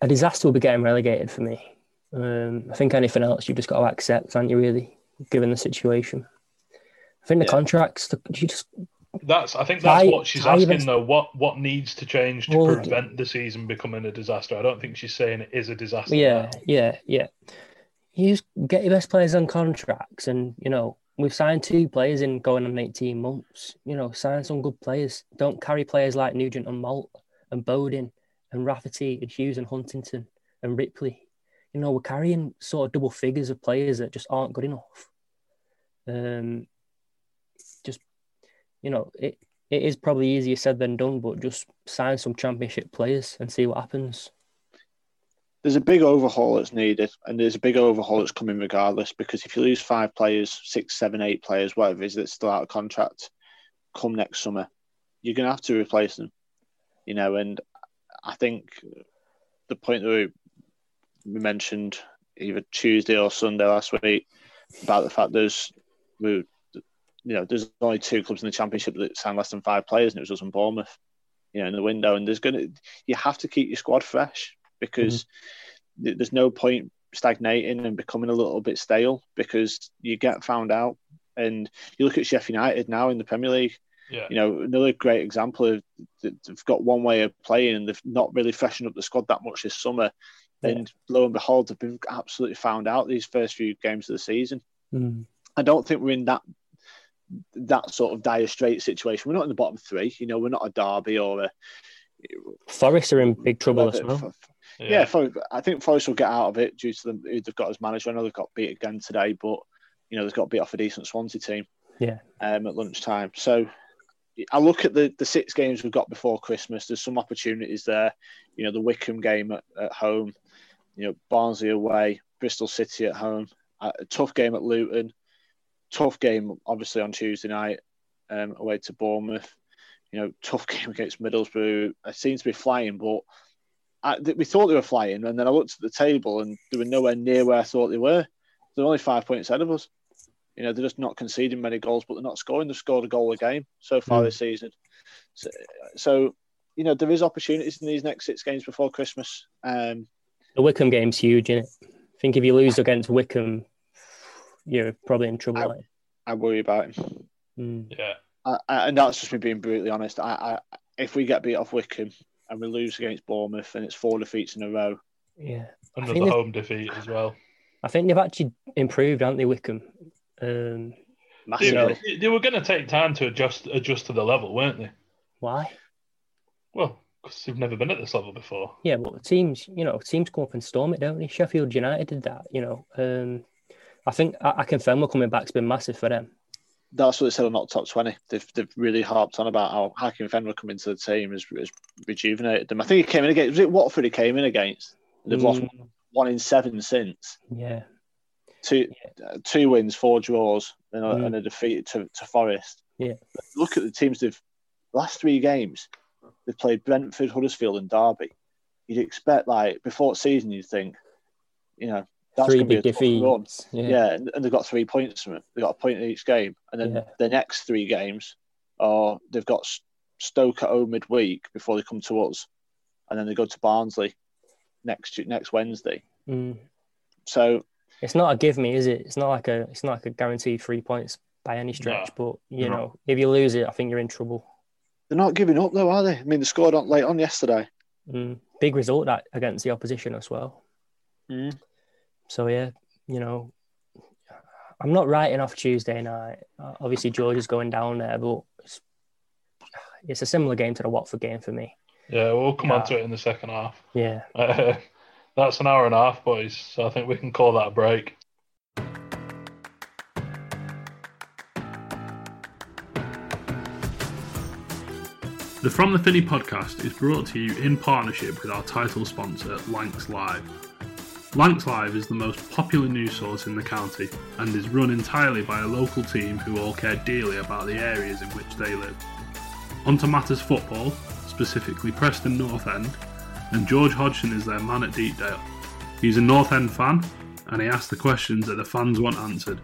a disaster will be getting relegated for me. Um, I think anything else you've just got to accept, aren't you? Really, given the situation. I think the Yeah. contracts, the, you just That's I think that's what she's asking even- though. What what needs to change to Well, prevent the season becoming a disaster? I don't think she's saying it is a disaster. yeah, now. yeah, yeah. you just get your best players on contracts, and you know we've signed two players in going on eighteen months. You know, sign some good players. Don't carry players like Nugent and Moult and Bodin and Rafferty and Hughes and Huntington and Ripley. You know, we're carrying sort of double figures of players that just aren't good enough. Um, just you know, it it is probably easier said than done, but just sign some championship players and see what happens. There's a big overhaul that's needed, and there's a big overhaul that's coming regardless. Because if you lose five players, six, seven, eight players, whatever it is that's still out of contract, come next summer, you're going to have to replace them. You know, and I think the point that we, we mentioned either Tuesday or Sunday last week about the fact there's we you know, there's only two clubs in the championship that signed less than five players, and it was us and Bournemouth, you know, in the window. And there's gonna, you have to keep your squad fresh because mm-hmm. there's no point stagnating and becoming a little bit stale because you get found out. And you look at Sheffield United now in the Premier League. Yeah. You know, another great example of they've got one way of playing and they've not really freshened up the squad that much this summer. Yeah. And lo and behold, they've been absolutely found out these first few games of the season. Mm. I don't think we're in that that sort of dire straight situation. We're not in the bottom three. You know, we're not a Derby or a. Forest are in big trouble as well. Yeah, yeah I think Forest will get out of it due to them who they've got as manager. I know they've got beat again today, but you know they've got beat off a decent Swansea team. Yeah. Um, at lunchtime, so I look at the the six games we've got before Christmas. There's some opportunities there. You know, the Wycombe game at, at home. You know, Barnsley away, Bristol City at home. A tough game at Luton tough game, obviously on Tuesday night um, away to Bournemouth. You know, tough game against Middlesbrough. It seems to be flying, but I, we thought they were flying, and then I looked at the table and they were nowhere near where I thought they were. They're only five points ahead of us. You know, they're just not conceding many goals, but they're not scoring. They've scored a goal a game so far mm. this season. So, so, you know, there is opportunities in these next six games before Christmas. Um, the Wycombe game's huge, isn't it? I think if you lose against Wycombe, you're probably in trouble. I, I worry about him. Mm. Yeah, I, I, and that's just me being brutally honest. I, if we get beat off Wycombe and we lose against Bournemouth and it's four defeats in a row, yeah, another home defeat as well. I think they've actually improved, haven't they, Wycombe? Um, they, they, were going to take time to adjust adjust to the level, weren't they? Why? Well, because they've never been at this level before. Yeah, but teams, you know, teams come up and storm it, don't they? Sheffield United did that, you know. Um, I think I, I confirm we're coming back's been massive for them. That's what they said on not top twenty. They've they've really harped on about how Akinfenwa coming to the team has, has rejuvenated them. I think he came in against was it Watford he came in against. They've mm. lost one in seven since. Yeah. Two yeah. Uh, two wins, four draws, and, mm. and a defeat to, to Forest. Yeah. But look at the teams they've last three games. They've played Brentford, Huddersfield, and Derby. You'd expect like before season, you'd think, you know, that's three big defeats. Yeah. yeah. and they've got three points from it. They've got a point in each game, and then yeah. the next three games are they've got Stoke at home midweek before they come to us, and then they go to Barnsley next next Wednesday. Mm. So it's not a give me, is it? It's not like a it's not like a guaranteed three points by any stretch. No. But you no. know, if you lose it, I think you're in trouble. They're not giving up though, are they? I mean, they scored on late on yesterday. Mm. Big result that against the opposition as well. Mm. So yeah, you know, I'm not writing off Tuesday night. Obviously, George is going down there, but it's, it's a similar game to the Watford game for me. Yeah, we'll come yeah. on to it in the second half. Yeah. That's an hour and a half, boys. So I think we can call that a break. The From the Finney podcast is brought to you in partnership with our title sponsor, Lancs Live. Lancs Live is the most popular news source in the county and is run entirely by a local team who all care dearly about the areas in which they live. On to matters football, specifically Preston North End, and George Hodgson is their man at Deepdale. He's a North End fan and he asks the questions that the fans want answered.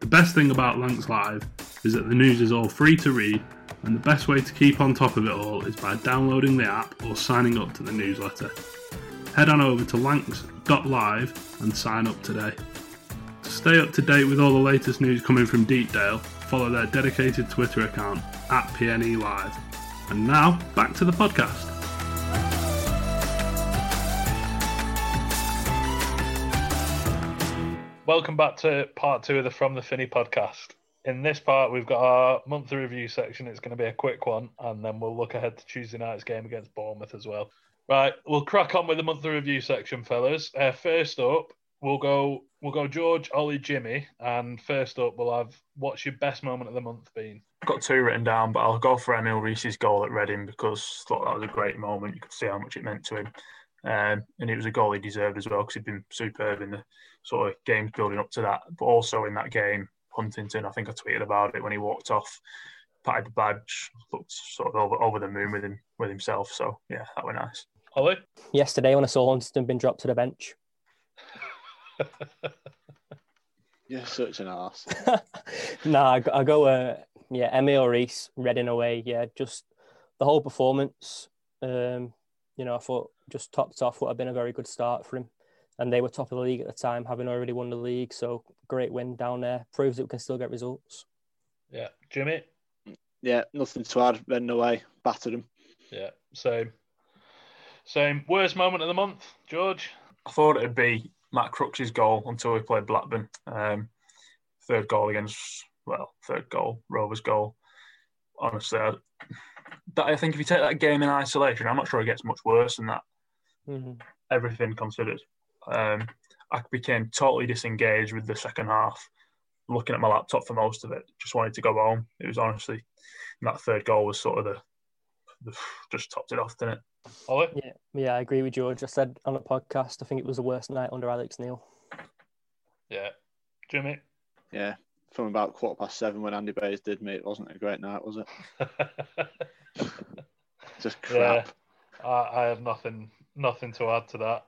The best thing about Lancs Live is that the news is all free to read and the best way to keep on top of it all is by downloading the app or signing up to the newsletter. Head on over to Lancs Live and sign up today. To stay up to date with all the latest news coming from Deepdale, follow their dedicated Twitter account at PNE Live. And now, back to the podcast. Welcome back to part two of the From the Finney podcast. In this part, we've got our monthly review section. It's going to be a quick one, and then we'll look ahead to Tuesday night's game against Bournemouth as well. Right, we'll crack on with the monthly review section, fellas. Uh, first up, we'll go we'll go George, Ollie, Jimmy, and first up we'll have what's your best moment of the month been? I've got two written down, but I'll go for Emil Riis's goal at Reading because I thought that was a great moment. You could see how much it meant to him. Um, and it was a goal he deserved as well because he'd been superb in the sort of games building up to that. But also in that game, Huntington, I think I tweeted about it when he walked off, patted the badge, looked sort of over, over the moon with him with himself. So yeah, that was nice. Ollie? Yesterday when I saw Huntington been dropped to the bench. You're such an ass. nah, I, go- I go. Uh, yeah, Emil Riis, Reading away. Yeah, just the whole performance. Um, you know, I thought just topped off what had been a very good start for him. And they were top of the league at the time, having already won the league. So great win down there. Proves that we can still get results. Yeah, Jimmy? Yeah, nothing to add. Reading away, battered him. Yeah, same. Same. Worst moment of the month, George? I thought it'd be Matt Crooks' goal until we played Blackburn. Um, third goal against, well, third goal, Rovers' goal. Honestly, I, that, I think if you take that game in isolation, I'm not sure it gets much worse than that. Mm-hmm. Everything considered. Um, I became totally disengaged with the second half, looking at my laptop for most of it. Just wanted to go home. It was honestly, that third goal was sort of the, the just topped it off, didn't it? Ollie? Yeah, yeah, I agree with George. I said on a podcast, I think it was the worst night under Alex Neil. Yeah. Jimmy? Yeah, from about quarter past seven when Andy Bays did me, it wasn't a great night, was it? Just crap. Yeah, I, I have nothing nothing to add to that.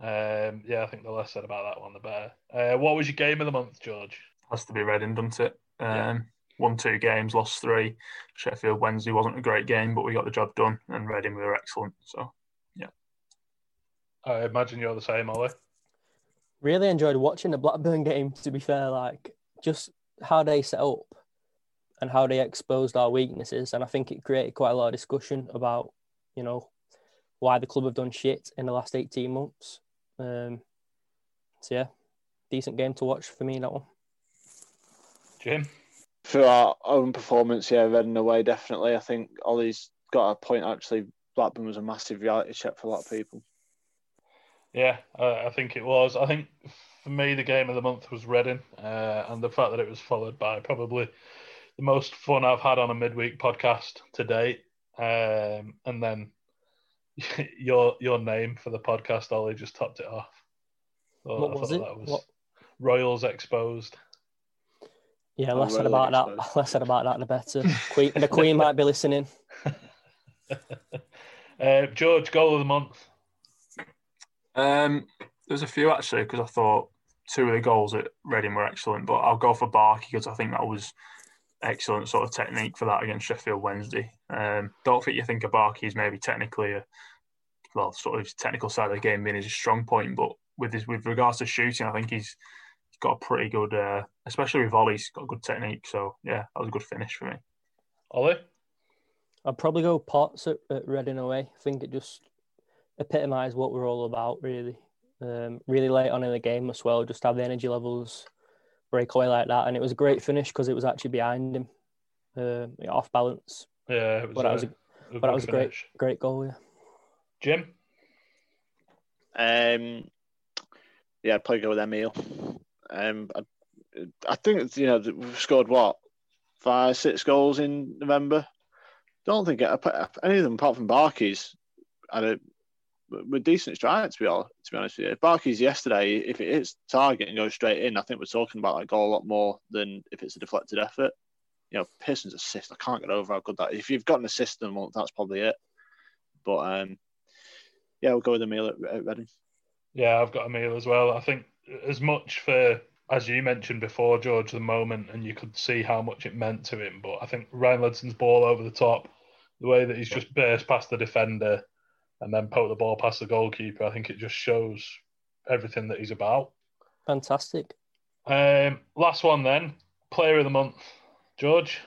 Um, yeah, I think the less said about that one, the better. Uh, what was your game of the month, George? Has to be Reading, doesn't it? Um, Yeah. Won two games, lost three. Sheffield Wednesday wasn't a great game, but we got the job done, and Reading we were excellent. So yeah. I imagine you're the same, Ollie. Really enjoyed watching the Blackburn game, to be fair. Like, just how they set up and how they exposed our weaknesses. And I think it created quite a lot of discussion about, you know, why the club have done shit in the last 18 months. Um, so, yeah, decent game to watch for me, that one. Jim? For our own performance, yeah, Reading away, definitely. I think Ollie's got a point, actually. Blackburn was a massive reality check for a lot of people. Yeah, uh, I think it was. I think for me, the game of the month was Reading, uh, and the fact that it was followed by probably the most fun I've had on a midweek podcast to date. Um, and then your your name for the podcast, Ollie, just topped it off. Thought- What I was it? That was What- Royals exposed. Yeah, Oh, less said really about that. Less said about that, the better. Queen, the Queen might be listening. Uh, George, goal of the month. um, there's a few actually because I thought two of the goals at Reading were excellent, but I'll go for Barkey because I think that was excellent sort of technique for that against Sheffield Wednesday. Um, don't think you think of Barkey as maybe technically a well, sort of technical side of the game being his strong point, but with his with regards to shooting, I think he's he's got a pretty good, uh, especially with volleys, he's got good technique. So yeah, that was a good finish for me. Ollie? I'd probably go Potts at, at Reading away. I think it just epitomised what we're all about, really. Um, really late on in the game as well, just have the energy levels break away like that. And it was a great finish because it was actually behind him, uh, off balance. Yeah, it was, But that was a, a, a but that was a great, great goal, yeah. Jim? Um, yeah, I'd probably go with Emil. Um, I, I think you know we've scored what five, six goals in November. Don't think it, any of them apart from Barkey's had a with decent strikes. To be honest, to be honest with you, Barkey's yesterday, if it hits target and goes straight in, I think we're talking about that goal a lot more than if it's a deflected effort. You know, Pearson's assist, I can't get over how good that. Is. If you've got an assist a month, that's probably it. But um, yeah, we'll go with Emil at, at Reading. Yeah, I've got Emil as well. I think as much for as you mentioned before, George, the moment, and you could see how much it meant to him. But I think Ryan Ledson's ball over the top, the way that he's just burst past the defender and then poked the ball past the goalkeeper, I think it just shows everything that he's about. Fantastic. Um, last one then, player of the month, George.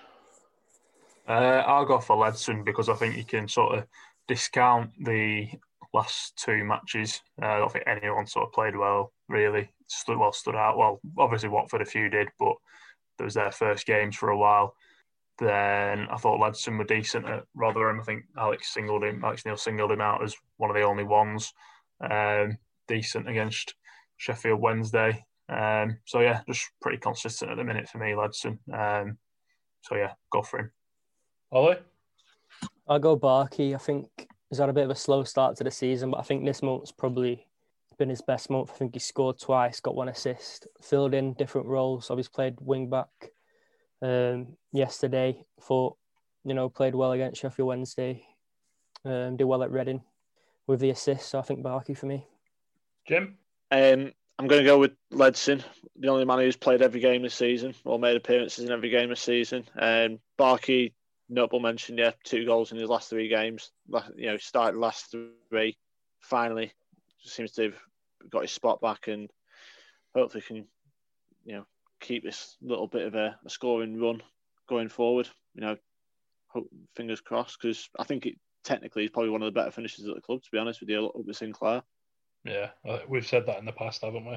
Uh, I'll go for Ledson because I think you can sort of discount the last two matches. Uh, I don't think anyone sort of played well, really. Stood well, stood out. Well, obviously Watford a few did, but it was their first games for a while. Then I thought Ledson were decent at Rotherham. I think Alex singled him, Alex Neil singled him out as one of the only ones. Um, decent against Sheffield Wednesday. Um, so yeah, just pretty consistent at the minute for me, Ledson. Um, so yeah, go for him. Ollie? I'll go Barkey. I think he's had a bit of a slow start to the season, but I think this month's probably been his best month. I think he scored twice, got one assist, filled in different roles. Obviously played wing back um, yesterday. Thought you know played well against Sheffield Wednesday. Um, did well at Reading with the assist. So I think Barkey for me. Jim? Um, I'm going to go with Ledson, the only man who's played every game this season or made appearances in every game this season. Um, Barkey, notable mention, yeah, two goals in his last three games. You know, started last three. Finally, seems to have got his spot back and hopefully can, you know, keep this little bit of a, a scoring run going forward. You know, hope, fingers crossed because I think it technically is probably one of the better finishes at the club. To be honest with you, with Sinclair. Yeah, we've said that in the past, haven't we?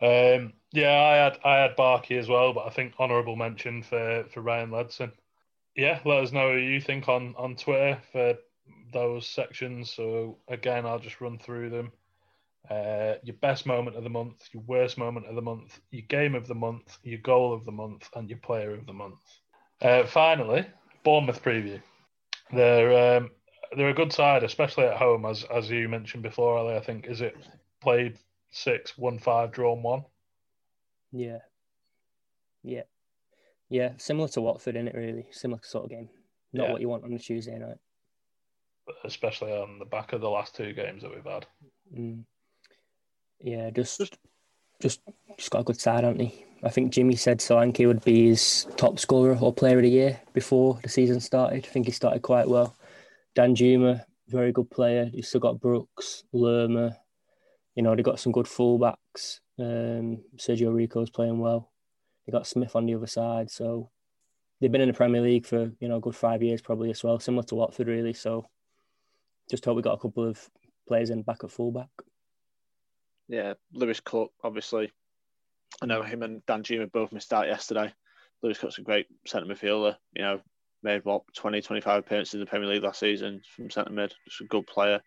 Um, yeah, I had I had Barkey as well, but I think honourable mention for, for Ryan Ledson. Yeah, let us know what you think on, on Twitter for those sections. So again, I'll just run through them. Uh, your best moment of the month, your worst moment of the month, your game of the month, your goal of the month, and your player of the month. Uh, finally, Bournemouth preview. They're um, they're a good side, especially at home, as as you mentioned before, Ali. I think is it played six, won five, drawn one. Yeah, yeah, yeah. Similar to Watford, in it really similar sort of game. Not yeah. what you want on a Tuesday night, especially on the back of the last two games that we've had. Mm. Yeah, just just just got a good side, haven't he? I think Jimmy said Solanke would be his top scorer or player of the year before the season started. I think he started quite well. Danjuma, very good player. You've still got Brooks, Lerma. You know, they got some good fullbacks. Um, Sergio Rico's playing well. They got Smith on the other side. So they've been in the Premier League for, you know, a good five years probably as well, similar to Watford, really. So just hope we got a couple of players in back at fullback. Yeah, Lewis Cook, obviously. I know him and Danjuma both missed out yesterday. Lewis Cook's a great centre midfielder. You know, made what 20, 25 appearances in the Premier League last season from centre mid. Just a good player.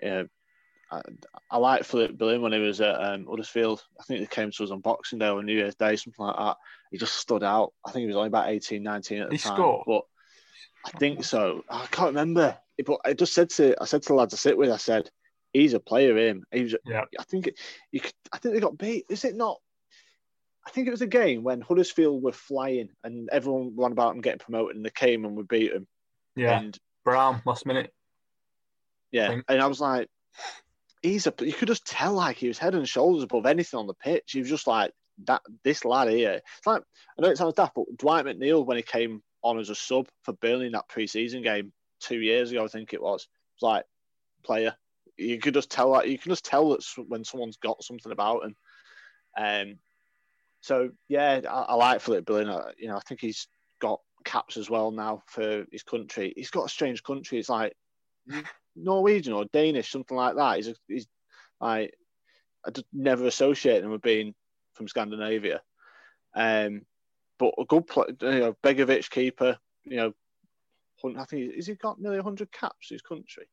Yeah, I, I like Philip Billing when he was at um, Huddersfield. I think he came to us on Boxing Day or New Year's Day, something like that. He just stood out. I think he was only about 18, 19 at the he time. Scored? But I think so. I can't remember. But I just said to I said to the lads I sit with, I said, he's a player. Him. He was. Yeah. I think. You could, I think they got beat. Is it not? I think it was a game when Huddersfield were flying and everyone ran about them getting promoted, and they came and we beat them. Yeah. And Browne last minute. yeah, think. and I was like, he's a. You could just tell like he was head and shoulders above anything on the pitch. He was just like that. This lad here. It's like I know it sounds daft, but Dwight McNeil when he came on as a sub for Burnley in that pre-season game two years ago, I think it was. Like player. You could just tell that you can just tell that when someone's got something about him. Um, so yeah, I, I like Philip Billing. You know, I think he's got caps as well now for his country. He's got a strange country. It's like Norwegian or Danish, something like that. He's a, he's like I just never associate him with being from Scandinavia. Um, but a good play, you know, Begovic keeper. You know, I think has he got nearly 100 caps his country?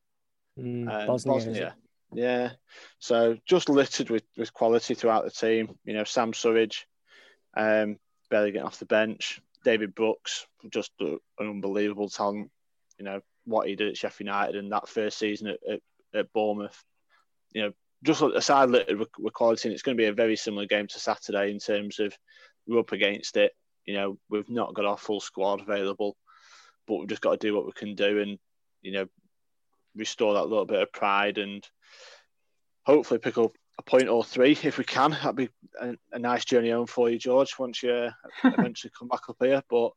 Mm, Um, Bosnia, Bosnia. Yeah. So just littered with, with quality throughout the team. You know, Sam Surridge, um, barely getting off the bench. David Brooks, just an unbelievable talent. You know, what he did at Sheffield United in that first season at, at, at Bournemouth. You know, just a side littered with, with quality. And it's going to be a very similar game to Saturday in terms of we're up against it. You know, we've not got our full squad available, but we've just got to do what we can do and, you know, restore that little bit of pride and hopefully pick up a point or three if we can. That'd be a, a nice journey home for you, George, once you eventually come back up here. But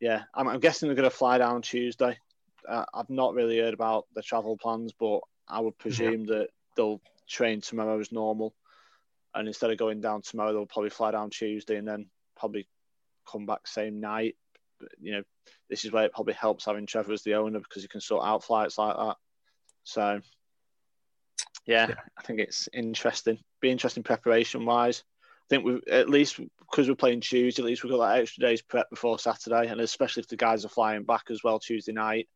yeah, I'm, I'm guessing they're going to fly down Tuesday. Uh, I've not really heard about the travel plans, but I would presume that they'll train tomorrow as normal. And instead of going down tomorrow, they'll probably fly down Tuesday and then probably come back same night. But, you know, this is where it probably helps having Trevor as the owner because he can sort out flights like that. So, yeah, Yeah. I think it's interesting. Be interesting preparation wise. I think we at least because we're playing Tuesday, at least we've got that extra day's prep before Saturday, and especially if the guys are flying back as well Tuesday night.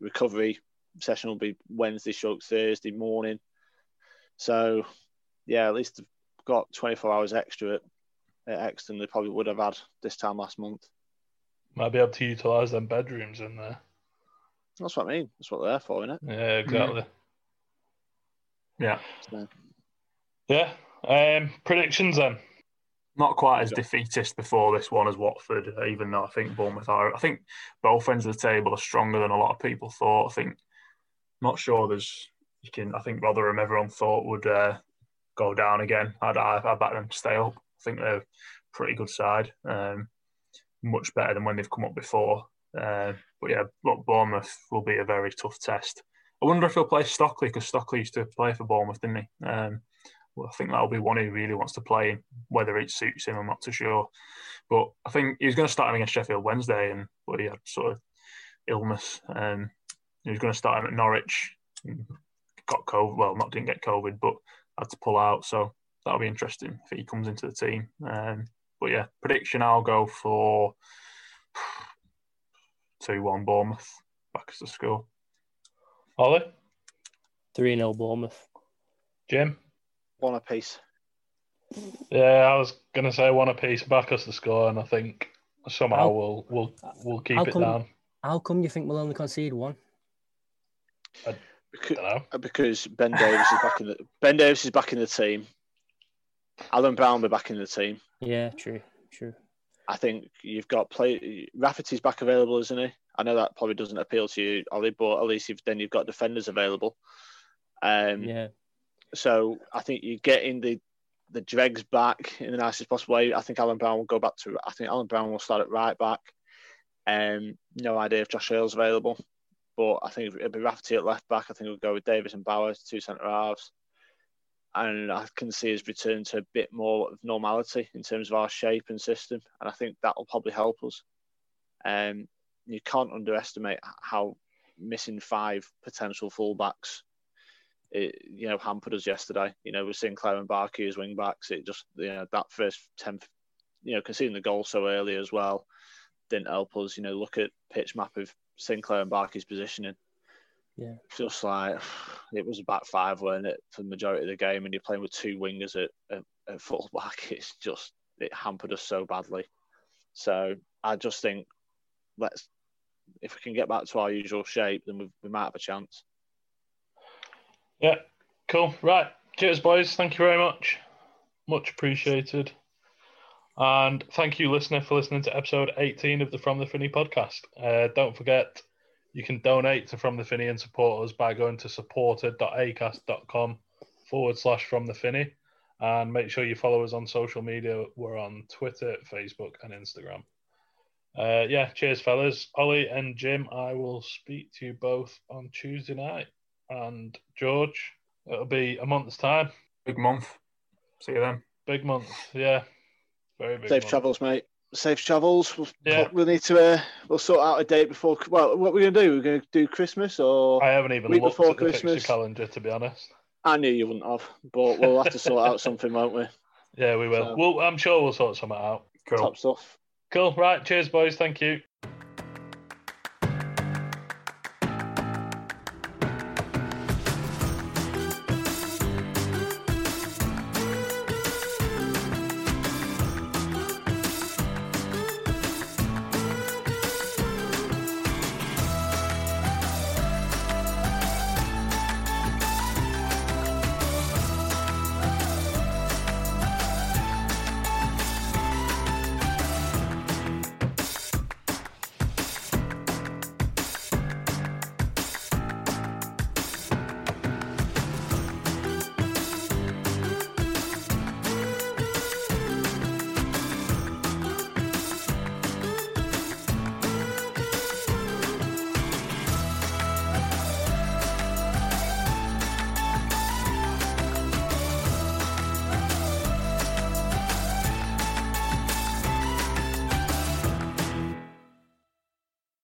Recovery session will be Wednesday, stroke Thursday morning. So, yeah, at least they've got 24 hours extra at, at Exton they probably would have had this time last month. Might be able to utilise them bedrooms in there. That's what I mean. That's what they're for, isn't it? Yeah, exactly. Yeah, So, Yeah. Um, predictions then. Not quite as defeatist before this one as Watford, even though I think Bournemouth are. I think both ends of the table are stronger than a lot of people thought. I think, not sure there's, you can, I think Rotherham, everyone thought would uh, go down again. I'd, I'd, I'd back them to stay up. I think they're a pretty good side, um, much better than when they've come up before. Uh, but yeah, look, Bournemouth will be a very tough test. I wonder if he'll play Stockley because Stockley used to play for Bournemouth, didn't he? Um, well, I think that'll be one he really wants to play. Whether it suits him, I'm not too sure. But I think he was going to start him against Sheffield Wednesday, and but he had sort of illness. Um, he was going to start him at Norwich. Got COVID. Well, not didn't get COVID, but had to pull out. So that'll be interesting if he comes into the team. Um, but yeah, prediction I'll go for two one Bournemouth. Back as the score. Ollie, 3 0 Bournemouth. Jim. One apiece. Yeah, I was gonna say one apiece, back us the score, and I think somehow How- we'll we'll we'll keep how it come- down. How come you think we'll only concede one? Because, don't know. because Ben Davies is back in the Ben Davies is back in the team. Alan Browne will be back in the team. Yeah, true, true. I think you've got play. Rafferty's back available, isn't he? I know that probably doesn't appeal to you, Ollie, but at least you've, then you've got defenders available. Um, Yeah, So I think you're getting the the dregs back in the nicest possible way. I think Alan Browne will go back to. I think Alan Browne will start at right back. Um, no idea if Josh Earl's available, but I think it'll be Rafferty at left back. I think we'll go with Davies and Bowers, two centre halves. And I can see his return to a bit more of normality in terms of our shape and system, and I think that will probably help us. Um, you can't underestimate how missing five potential fullbacks it you know hampered us yesterday. You know, with Sinclair and Barkey as wing backs, it just you know that first ten, you know, conceding the goal so early as well didn't help us. You know, look at pitch map of Sinclair and Barkey's positioning. Yeah. just like it was a back five, weren't it, for the majority of the game, and you're playing with two wingers at at, at full back. It's just it hampered us so badly. So I just think let's if we can get back to our usual shape, then we, we might have a chance. Yeah, cool. Right. Cheers, boys. Thank you very much. Much appreciated. And thank you, listener, for listening to episode 18 of the From the Finney podcast. Uh, don't forget, you can donate to From the Finney and support us by going to supporter.acast.com forward slash From the Finney. And make sure you follow us on social media. We're on Twitter, Facebook, and Instagram. Uh, yeah, cheers, fellas. Ollie and Jim, I will speak to you both on Tuesday night. And George, it'll be a month's time. Big month. See you then. Big month, yeah. Very big. Safe month. travels, mate. Safe travels. We'll, Yeah. we'll need to. Uh, we'll sort out a date before. Well, what we're gonna do? We're gonna do Christmas, or I haven't even Week looked before at the Christmas. fixture calendar, to be honest. I knew you wouldn't have, but we'll have to sort out something, won't we? Yeah, we will. So- Well, I'm sure we'll sort something out. Cool. Top stuff. Cool. Right. Cheers, boys. Thank you.